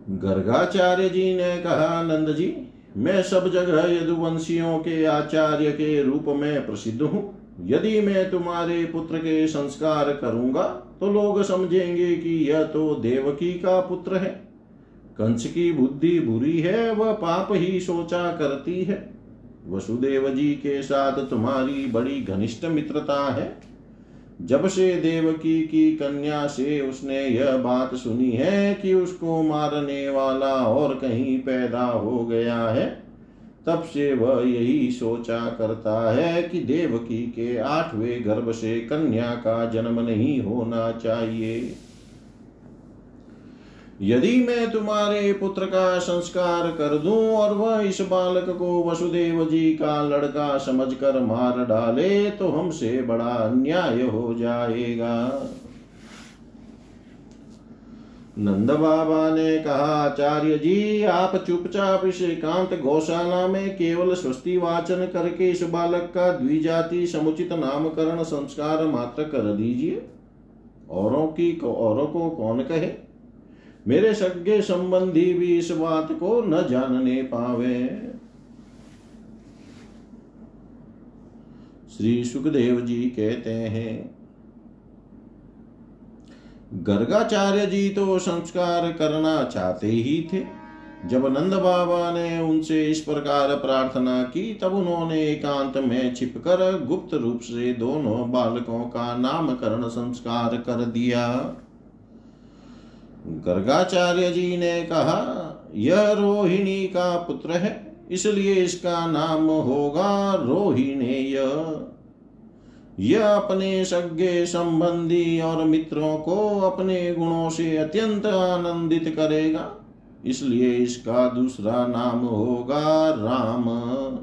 गर्गाचार्य जी ने कहा, नंद जी, मैं सब जगह यदुवंशियों के आचार्य के रूप में प्रसिद्ध हूँ। यदि मैं तुम्हारे पुत्र के संस्कार करूँगा तो लोग समझेंगे कि यह तो देवकी का पुत्र है। कंस की बुद्धि बुरी है, वह पाप ही सोचा करती है। वसुदेव जी के साथ तुम्हारी बड़ी घनिष्ठ मित्रता है। जब से देवकी की कन्या से उसने यह बात सुनी है कि उसको मारने वाला और कहीं पैदा हो गया है तब से वह यही सोचा करता है कि देवकी के आठवें गर्भ से कन्या का जन्म नहीं होना चाहिए। यदि मैं तुम्हारे पुत्र का संस्कार कर दूँ और वह इस बालक को वसुदेव जी का लड़का समझकर मार डाले तो हमसे बड़ा अन्याय हो जाएगा। नंद बाबा ने कहा, आचार्य जी, आप चुपचाप इस एकांत गौशाला में केवल स्वस्ति वाचन करके इस बालक का द्विजाति समुचित नामकरण संस्कार मात्र कर दीजिए। औरों की औरों को कौन कहे? मेरे सज्ञे संबंधी भी इस बात को न जानने पावे। श्री सुखदेव जी कहते हैं गर्गाचार्य जी तो संस्कार करना चाहते ही थे। जब नंद बाबा ने उनसे इस प्रकार प्रार्थना की, तब उन्होंने एकांत में छिपकर गुप्त रूप से दोनों बालकों का नामकरण संस्कार कर दिया। गर्गाचार्य जी ने कहा, यह रोहिणी का पुत्र है, इसलिए इसका नाम होगा रोहिणेय। यह अपने सज्ञे संबंधी और मित्रों को अपने गुणों से अत्यंत आनंदित करेगा। इसलिए इसका दूसरा नाम होगा राम।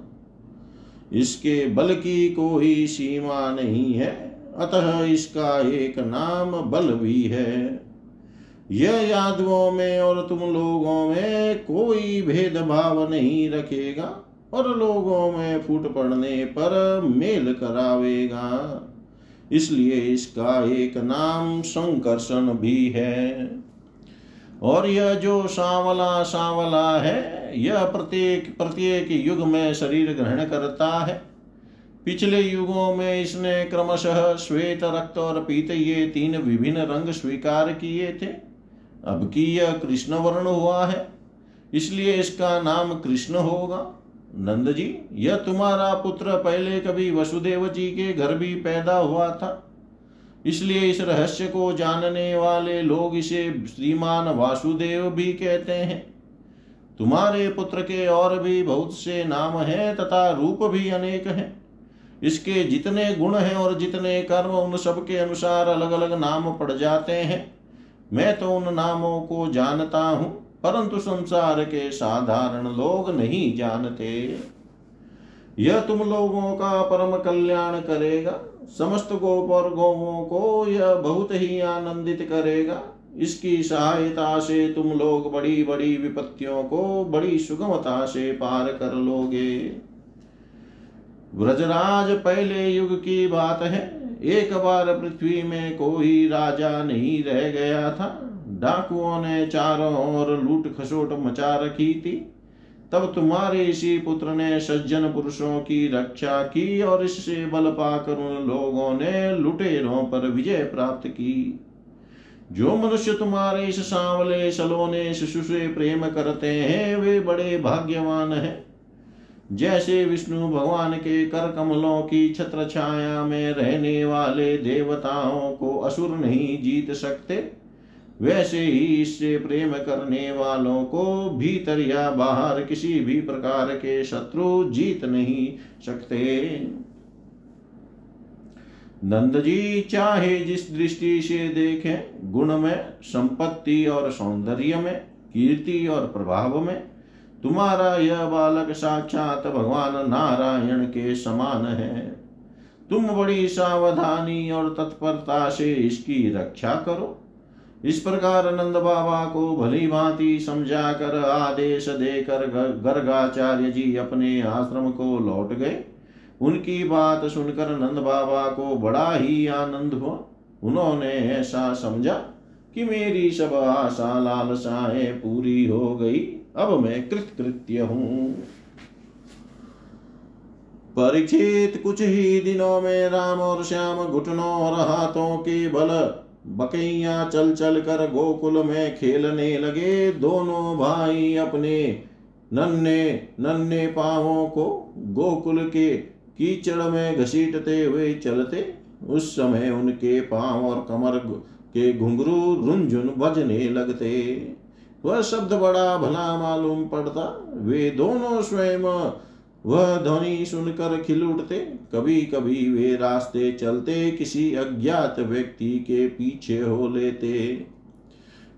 इसके बल की कोई सीमा नहीं है, अतः इसका एक नाम बल भी है। यह यादवों में और तुम लोगों में कोई भेदभाव नहीं रखेगा। और लोगों में फूट पड़ने पर मेल करावेगा। इसलिए इसका एक नाम संकर्षण भी है। और यह जो सांवला सांवला है, यह प्रत्येक प्रत्येक युग में शरीर ग्रहण करता है। पिछले युगों में इसने क्रमशः श्वेत रक्त और पीत ये तीन विभिन्न रंग स्वीकार किए थे। अब की यह कृष्ण वर्ण हुआ है, इसलिए इसका नाम कृष्ण होगा। नंद जी यह तुम्हारा पुत्र पहले कभी वसुदेव जी के घर भी पैदा हुआ था। इसलिए इस रहस्य को जानने वाले लोग इसे श्रीमान वासुदेव भी कहते हैं। तुम्हारे पुत्र के और भी बहुत से नाम हैं तथा रूप भी अनेक हैं। इसके जितने गुण हैं और जितने कर्म उन सब के अनुसार अलग अलग नाम पड़ जाते हैं। मैं तो उन नामों को जानता हूँ। परंतु संसार के साधारण लोग नहीं जानते। यह तुम लोगों का परम कल्याण करेगा। समस्त गोप और गौवों को यह बहुत ही आनंदित करेगा। इसकी सहायता से तुम लोग बड़ी बड़ी विपत्तियों को बड़ी सुगमता से पार कर लोगे। व्रजराज, पहले युग की बात है। एक बार पृथ्वी में कोई राजा नहीं रह गया था। डाकुओं ने चारों ओर लूट खसोट मचा रखी थी। तब तुम्हारे इसी पुत्र ने सज्जन पुरुषों की रक्षा की और इससे बल पाकर उन लोगों ने लुटेरों पर विजय प्राप्त की। जो मनुष्य तुम्हारे इस सांवले सलोने शिशु से प्रेम करते हैं, वे बड़े भाग्यवान हैं। जैसे विष्णु भगवान के कर कमलों की छत्र छाया में रहने वाले देवताओं को असुर नहीं जीत सकते वैसे ही इससे प्रेम करने वालों को भीतर या बाहर किसी भी प्रकार के शत्रु जीत नहीं सकते। नंद जी चाहे जिस दृष्टि से देखें, गुण में, संपत्ति और सौंदर्य में, कीर्ति और प्रभाव में, तुम्हारा यह बालक साक्षात भगवान नारायण के समान है। तुम बड़ी सावधानी और तत्परता से इसकी रक्षा करो। इस प्रकार नंद बाबा को भली भांति समझा कर आदेश देकर गर्गाचार्य जी अपने आश्रम को लौट गए। उनकी बात सुनकर नंद बाबा को बड़ा ही आनंद हुआ। उन्होंने ऐसा समझा कि मेरी सब आशा लालसाएँ पूरी हो गई। अब मैं कृतकृत्य हूँ। परीक्षित कुछ ही दिनों में राम और श्याम घुटनों और हाथों के बल बकैया चल चल कर गोकुल में खेलने लगे। दोनों भाई अपने नन्हे नन्हे पावों को गोकुल के कीचड़ में घसीटते हुए चलते। उस समय उनके पाँव और कमर के घुंघरू रुंझुन बजने लगते। वह शब्द बड़ा भला मालूम पड़ता। वे दोनों स्वयं वह ध्वनि सुनकर खिल उठते। कभी कभी वे रास्ते चलते किसी अज्ञात व्यक्ति के पीछे हो लेते।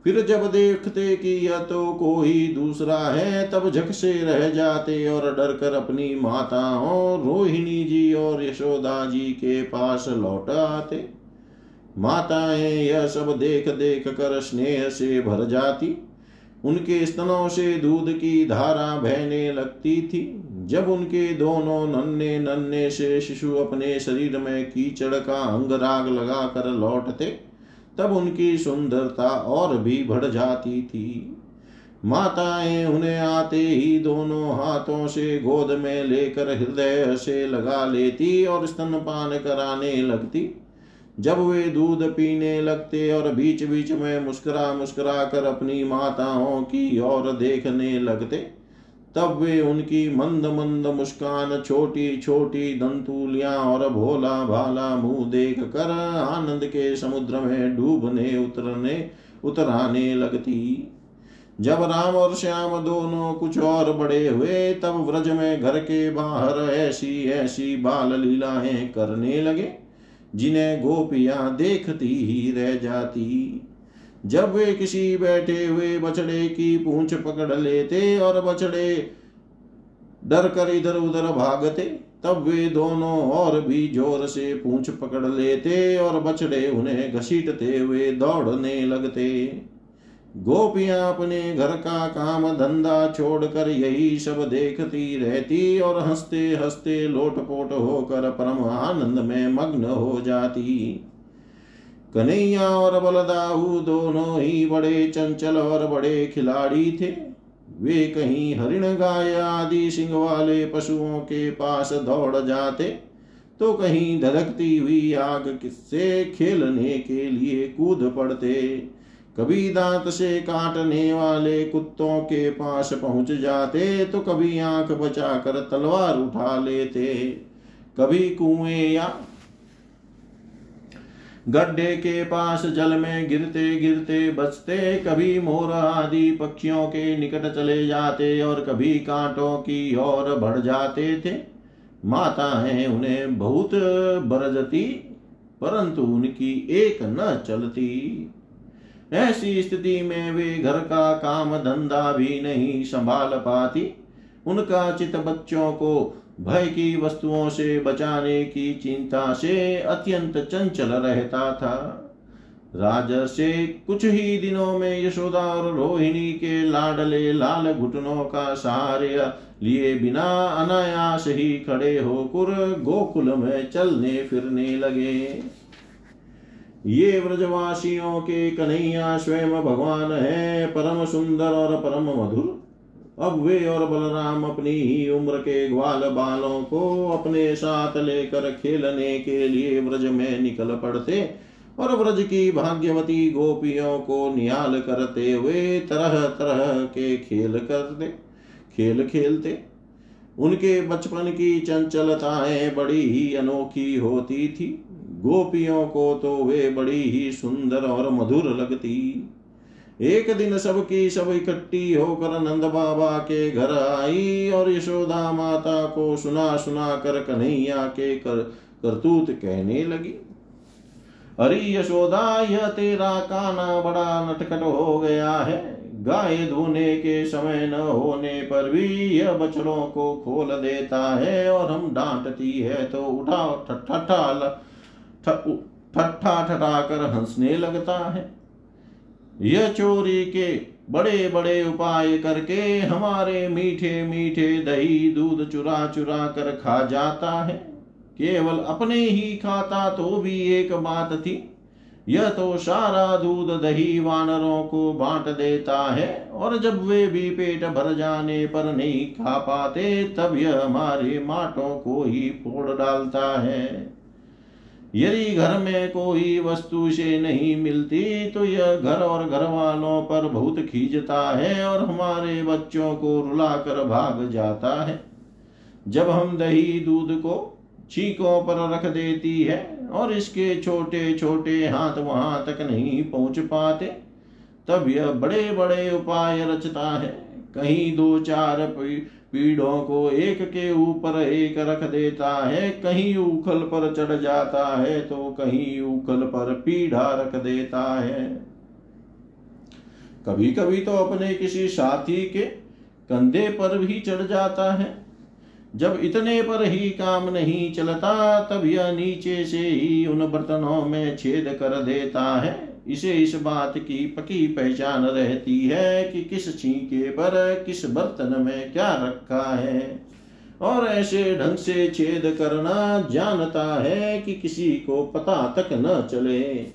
फिर जब देखते कि यह तो कोई दूसरा है, तब झक से रह जाते और डर कर अपनी माताओं रोहिणी जी और यशोदा जी के पास लौट आते। माताएँ यह सब देख देख कर स्नेह से भर जाती। उनके स्तनों से दूध की धारा बहने लगती थी। जब उनके दोनों नन्हे नन्हे से शिशु अपने शरीर में कीचड़ का अंग राग लगा कर लौटते, तब उनकी सुंदरता और भी बढ़ जाती थी। माताएँ उन्हें आते ही दोनों हाथों से गोद में लेकर हृदय से लगा लेती और स्तनपान कराने लगती। जब वे दूध पीने लगते और बीच बीच में मुस्कुरा मुस्कुरा कर अपनी माताओं की ओर देखने लगते तब वे उनकी मंद मंद मुस्कान छोटी छोटी दंतुलियाँ और भोला भाला मुँह देख कर आनंद के समुद्र में डूबने, उतरने, उतराने लगती। जब राम और श्याम दोनों कुछ और बड़े हुए, तब व्रज में घर के बाहर ऐसी ऐसी बाल लीलाएँ करने लगे, जिन्हें गोपियाँ देखती ही रह जाती। जब वे किसी बैठे हुए बछड़े की पूंछ पकड़ लेते और बछड़े डर कर इधर उधर भागते, तब वे दोनों और भी ज़ोर से पूंछ पकड़ लेते और बछड़े उन्हें घसीटते हुए दौड़ने लगते। गोपियाँ अपने घर का काम धंधा छोड़कर यही सब देखती रहती और हँसते हँसते लोटपोट होकर परम आनंद में मग्न हो जाती। कन्हैया और बलदाऊ दोनों ही बड़े चंचल और बड़े खिलाड़ी थे। वे कहीं हरिण गाय आदि सिंह वाले पशुओं के पास दौड़ जाते तो कहीं धधकती हुई आग से खेलने के लिए कूद पड़ते। कभी दांत से काटने वाले कुत्तों के पास पहुँच जाते तो कभी आँख बचाकर तलवार उठा लेते। कभी कुएँ या गड्ढे के पास जल में गिरते गिरते बचते, कभी मोर आदि पक्षियों के निकट चले जाते और कभी कांटों की ओर बढ़ जाते थे। माताएँ उन्हें बहुत बरजती, परंतु उनकी एक न चलती। ऐसी स्थिति में वे घर का काम धंधा भी नहीं संभाल पाती। उनका चित बच्चों को भय की वस्तुओं से बचाने की चिंता से अत्यंत चंचल रहता था। राज से कुछ ही दिनों में यशोदा और रोहिणी के लाडले लाल घुटनों का सहारे लिए बिना अनायास ही खड़े होकर गोकुल में चलने फिरने लगे। ये व्रजवासियों के कन्हैया स्वयं भगवान है, परम सुंदर और परम मधुर। अब वे और बलराम अपनी ही उम्र के ग्वाल बालों को अपने साथ लेकर खेलने के लिए व्रज में निकल पड़ते और व्रज की भाग्यवती गोपियों को निहाल करते हुए तरह तरह के खेल करते, खेल खेलते। उनके बचपन की चंचलताएँ बड़ी ही अनोखी होती थी। गोपियों को तो वे बड़ी ही सुंदर और मधुर लगती। एक दिन सबकी सब इकट्ठी सब होकर नंद बाबा के घर आई और यशोदा माता को सुना सुना कर कन्हैया के कर, करतूत कहने लगी। अरे यशोदा, यह तेरा काना बड़ा नटखट हो गया है। गाय धोने के समय न होने पर भी यह बछड़ों को खोल देता है और हम डांटती है तो उठा, ठट्ठा ठट्ठा ठटा कर हंसने लगता है। यह चोरी के बड़े बड़े उपाय करके हमारे मीठे मीठे दही दूध चुरा चुरा कर खा जाता है। केवल अपने ही खाता तो भी एक बात थी। यह तो सारा दूध दही वानरों को बांट देता है और जब वे भी पेट भर जाने पर नहीं खा पाते, तब यह हमारे माटों को ही फोड़ डालता है। यदि घर में कोई वस्तु से नहीं मिलती तो यह घर और घर वालों पर बहुत खींचता है और हमारे बच्चों को रुलाकर भाग जाता है। जब हम दही, दूध को चीकों पर रख देती है और इसके छोटे छोटे हाथ वहाँ तक नहीं पहुँच पाते, तब यह बड़े बड़े उपाय रचता है। कहीं दो चार पीड़ों को एक के ऊपर एक रख देता है, कहीं उखल पर चढ़ जाता है तो कहीं उखल पर पीढ़ा रख देता है। कभी कभी तो अपने किसी साथी के कंधे पर भी चढ़ जाता है। जब इतने पर ही काम नहीं चलता, तब यह नीचे से ही उन बर्तनों में छेद कर देता है। इसे इस बात की पकी पहचान रहती है कि किस छींके पर किस बर्तन में क्या रखा है। और ऐसे ढंग से छेद करना जानता है कि किसी को पता तक न चले।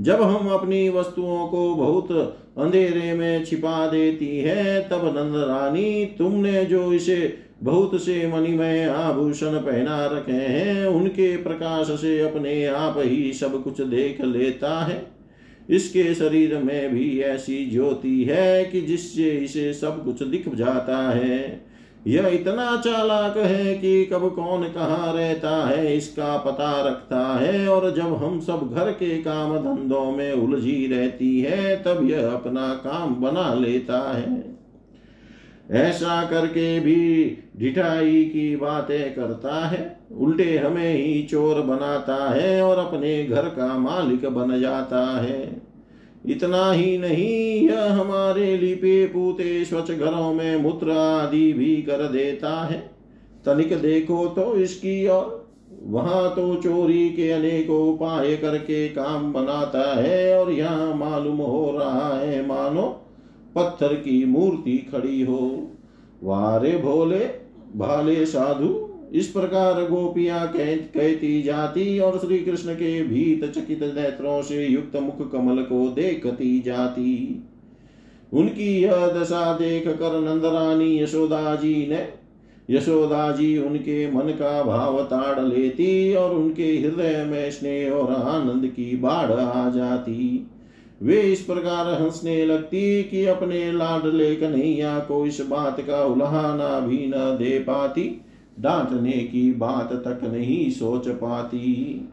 जब हम अपनी वस्तुओं को बहुत अंधेरे में छिपा देती है, तब नंद रानी, तुमने जो इसे बहुत से मणिमय आभूषण पहना रखे हैं, उनके प्रकाश से अपने आप ही सब कुछ देख लेता है। इसके शरीर में भी ऐसी ज्योति है कि जिससे इसे सब कुछ दिख जाता है। यह इतना चालाक है कि कब कौन कहाँ रहता है, इसका पता रखता है, और जब हम सब घर के काम धंधों में उलझी रहती है, तब यह अपना काम बना लेता है। ऐसा करके भी ढिठाई की बातें करता है, उल्टे हमें ही चोर बनाता है और अपने घर का मालिक बन जाता है। इतना ही नहीं, यह हमारे लिपे पूते स्वच्छ घरों में मूत्र आदि भी कर देता है। तनिक देखो तो इसकी और वहाँ तो चोरी के अनेकों उपाय करके काम बनाता है और यहाँ मालूम हो रहा है, मानो पत्थर की मूर्ति खड़ी हो। वारे भोले भाले साधु इस प्रकार गोपियाँ कह, कहती जाती और श्री कृष्ण के भीत चकित नेत्रों से युक्त मुख कमल को देखती जाती। उनकी यह दशा देख कर नंदरानी यशोदा जी ने यशोदा जी उनके मन का भाव ताड़ लेती और उनके हृदय में स्नेह और आनंद की बाढ़ आ जाती। वे इस प्रकार हंसने लगती कि अपने लाडले कन्हैया को इस बात का उल्हाना भी न दे पाती, डांटने की बात तक नहीं सोच पाती।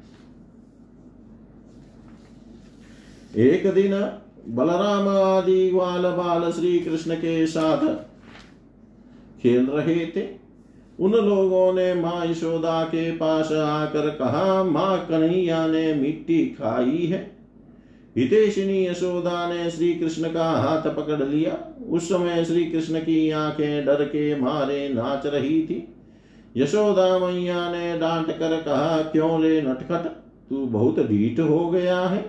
एक दिन बलराम आदि ग्वाल बाल श्री कृष्ण के साथ खेल रहे थे। उन लोगों ने माँ यशोदा के पास आकर कहा, माँ, कन्हैया ने मिट्टी खाई है। हितेशिनी यशोदा ने श्री कृष्ण का हाथ पकड़ लिया। उस समय श्री कृष्ण की आँखें डर के मारे नाच रही थी। यशोदा मैया ने डांट कर कहा, क्यों रे नटखट? तू बहुत ढीठ हो गया है।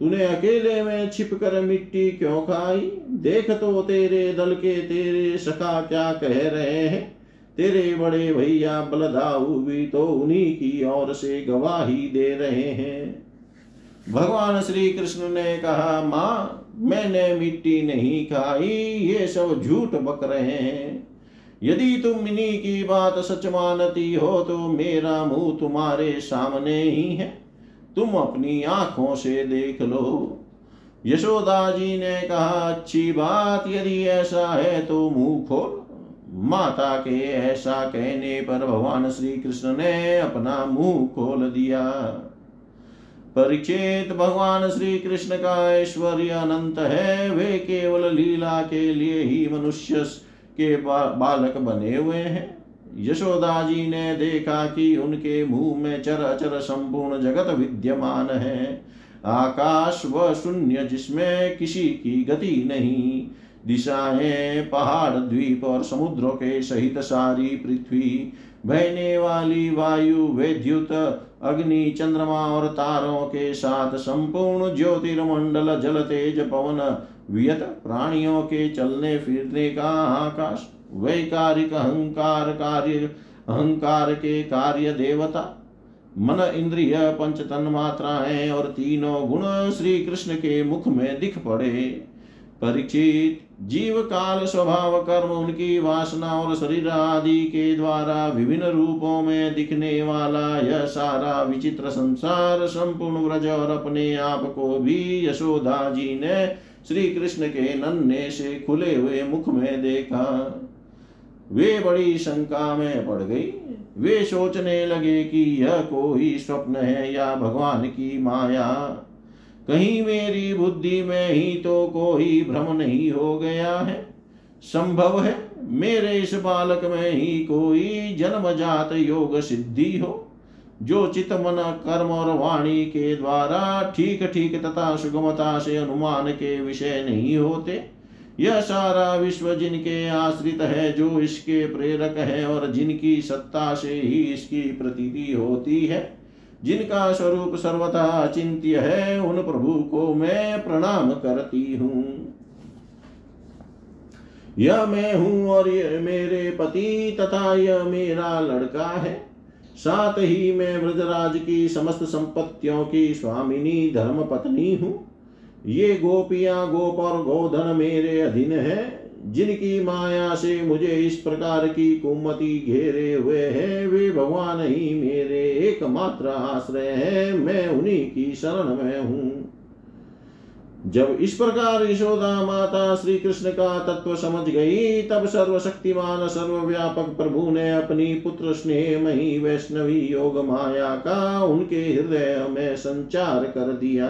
तूने अकेले में छिप कर मिट्टी क्यों खाई? देख तो तेरे दल के तेरे सखा क्या कह रहे हैं। तेरे बड़े भैया बलदाऊ भी तो उन्हीं की ओर से गवाही दे रहे हैं। भगवान श्री कृष्ण ने कहा, माँ, मैंने मिट्टी नहीं खाई, ये सब झूठ बक रहे हैं। यदि तुम इन्हीं की बात सच मानती हो तो मेरा मुँह तुम्हारे सामने ही है। तुम अपनी आँखों से देख लो। यशोदा जी ने कहा, अच्छी बात, यदि ऐसा है तो मुँह खोल। माता के ऐसा कहने पर भगवान श्री कृष्ण ने अपना मुँह खोल दिया। परीक्षित भगवान श्री कृष्ण का ऐश्वर्य अनंत है। वे केवल लीला के लिए ही मनुष्य के बालक बने हुए हैं। यशोदा जी ने देखा कि उनके मुँह में चर अचर संपूर्ण जगत विद्यमान है। आकाश व शून्य जिसमें किसी की गति नहीं। दिशाएँ, पहाड़, द्वीप और समुद्रों के सहित सारी पृथ्वी। बहने वाली वायु, विद्युत अग्नि, चंद्रमा और तारों के साथ संपूर्ण ज्योतिर्मंडल जल तेज पवन वियत प्राणियों के चलने फिरने का आकाश, वैकारिक अहंकार कार्य, अहंकार के कार्य देवता, मन इंद्रिय पंच तन मात्राएँ और तीनों गुण श्री कृष्ण के मुख में दिख पड़े। परीक्षित जीव काल स्वभाव कर्म उनकी वासना और शरीर आदि के द्वारा विभिन्न रूपों में दिखने वाला यह सारा विचित्र संसार संपूर्ण व्रज और अपने आप को भी यशोदा जी ने श्री कृष्ण के नन्हे से खुले हुए मुख में देखा। वे बड़ी शंका में पड़ गई। वे सोचने लगे कि यह कोई स्वप्न है या भगवान की माया। कहीं मेरी बुद्धि में ही तो कोई भ्रम नहीं हो गया है। संभव है मेरे इस बालक में ही कोई जन्मजात योग सिद्धि हो, जो चित मन, कर्म और वाणी के द्वारा ठीक ठीक तथा सुगमता से अनुमान के विषय नहीं होते। यह सारा विश्व जिनके आश्रित है, जो इसके प्रेरक है और जिनकी सत्ता से ही इसकी प्रतीति होती है। जिनका स्वरूप सर्वथा अचिंत्य है, उन प्रभु को मैं प्रणाम करती हूँ। यह मैं हूँ और ये मेरे पति तथा यह मेरा लड़का है। साथ ही मैं ब्रजराज की समस्त संपत्तियों की स्वामिनी धर्म पत्नी हूँ। ये गोपियाँ गोप और गोधन मेरे अधीन है। जिनकी माया से मुझे इस प्रकार की कुमति घेरे हुए हैं, वे भगवान ही मेरे एकमात्र आश्रय है, मैं उन्हीं की शरण में हूँ। जब इस प्रकार यशोदा माता श्री कृष्ण का तत्व समझ गई, तब सर्वशक्तिमान सर्वव्यापक प्रभु ने अपनी पुत्र स्नेह मही वैष्णवी योग माया का उनके हृदय में संचार कर दिया।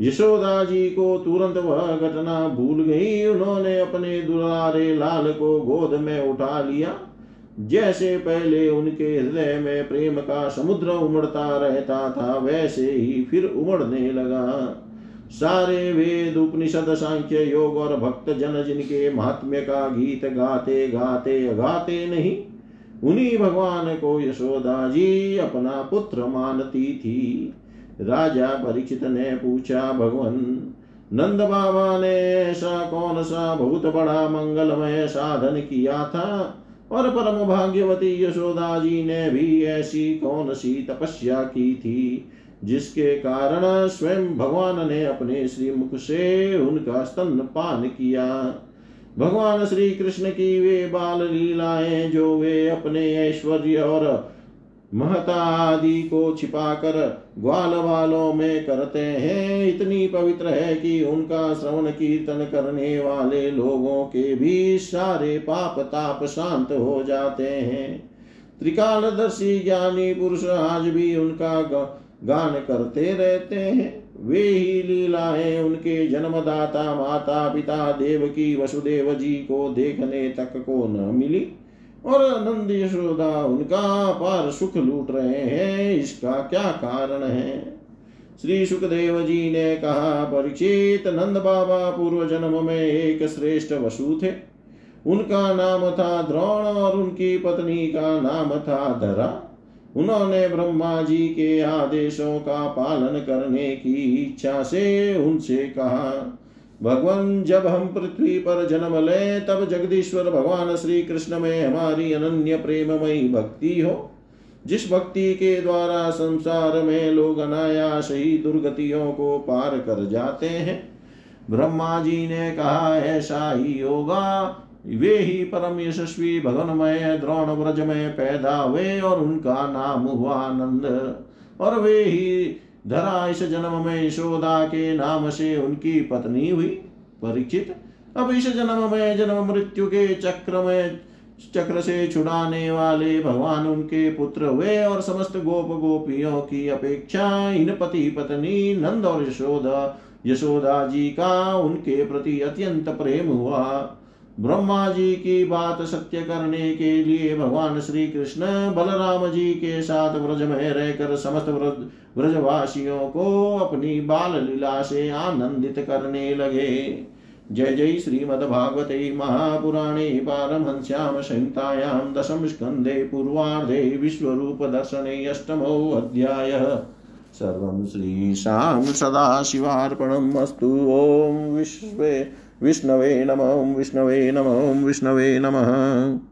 यशोदा जी को तुरंत वह घटना भूल गई। उन्होंने अपने दुलारे लाल को गोद में उठा लिया। जैसे पहले उनके हृदय में प्रेम का समुद्र उमड़ता रहता था, वैसे ही फिर उमड़ने लगा। सारे वेद, उपनिषद, सांख्य, योग और भक्त जन जिनके महात्म्य का गीत गाते गाते गाते नहीं, उन्हीं भगवान को यशोदा जी अपना पुत्र मानती थी। राजा परीक्षित ने पूछा, भगवान, नंद बाबा ने ऐसा कौन सा बहुत बड़ा मंगलमय साधन किया था? और परम भाग्यवती यशोदा जी ने भी ऐसी कौन सी तपस्या की थी, जिसके कारण स्वयं भगवान ने अपने श्री मुख से उनका स्तन पान किया? भगवान श्री कृष्ण की वे बाल लीलाएँ जो वे अपने ऐश्वर्य और महता आदि को छिपाकर ग्वाल वालों में करते हैं। इतनी पवित्र है कि उनका श्रवण कीर्तन करने वाले लोगों के भी सारे पाप ताप शांत हो जाते हैं। त्रिकालदर्शी ज्ञानी पुरुष आज भी उनका गान करते रहते हैं। वे ही लीलाएँ उनके जन्मदाता माता पिता देव की वसुदेव जी को देखने तक को न मिली। और नंद यशोदा उनका पार सुख लूट रहे हैं, इसका क्या कारण है? श्री सुखदेव जी ने कहा परीक्षित नंद बाबा पूर्व जन्म में एक श्रेष्ठ वसु थे। उनका नाम था द्रोण और उनकी पत्नी का नाम था धरा। उन्होंने ब्रह्मा जी के आदेशों का पालन करने की इच्छा से उनसे कहा भगवान जब हम पृथ्वी पर जन्म ले तब जगदीश्वर भगवान श्री कृष्ण में हमारी अनन्य प्रेममयी भक्ति हो। जिस भक्ति के द्वारा संसार में लोग अनायास ही दुर्गतियों को पार कर जाते हैं, ब्रह्मा जी ने कहा, ऐसा ही होगा। वे ही परम यशस्वी, भगवनमय, द्रोण व्रज में पैदा हुए और उनका नाम हुआ आनंद और वे ही धरा इस जन्म में यशोदा के नाम से उनकी पत्नी हुई परीक्षित अब इस जन्म में जन्म मृत्यु के चक्र में, चक्र से छुड़ाने वाले भगवान उनके पुत्र हुए और समस्त गोप गोपियों की अपेक्षा इन पति पत्नी नंद और यशोदा यशोदा जी का उनके प्रति अत्यंत प्रेम हुआ। ब्रह्मा जी की बात सत्य करने के लिए भगवान श्री कृष्ण बलराम जी के साथ व्रज में रहकर समस्त व्रजवासियों को अपनी बाल लीला से आनंदित करने लगे। जय जय श्रीमद्भागवते महापुराणे पारमहंस्यां संहितायां दशम स्कन्धे पूर्वार्धे विश्वरूपदर्शने अष्टमोऽध्यायः। सर्वं श्रीशां अस्तु। ॐ विश्वे विष्णवे नमः। विष्णवे नमः। विष्णवे नमः।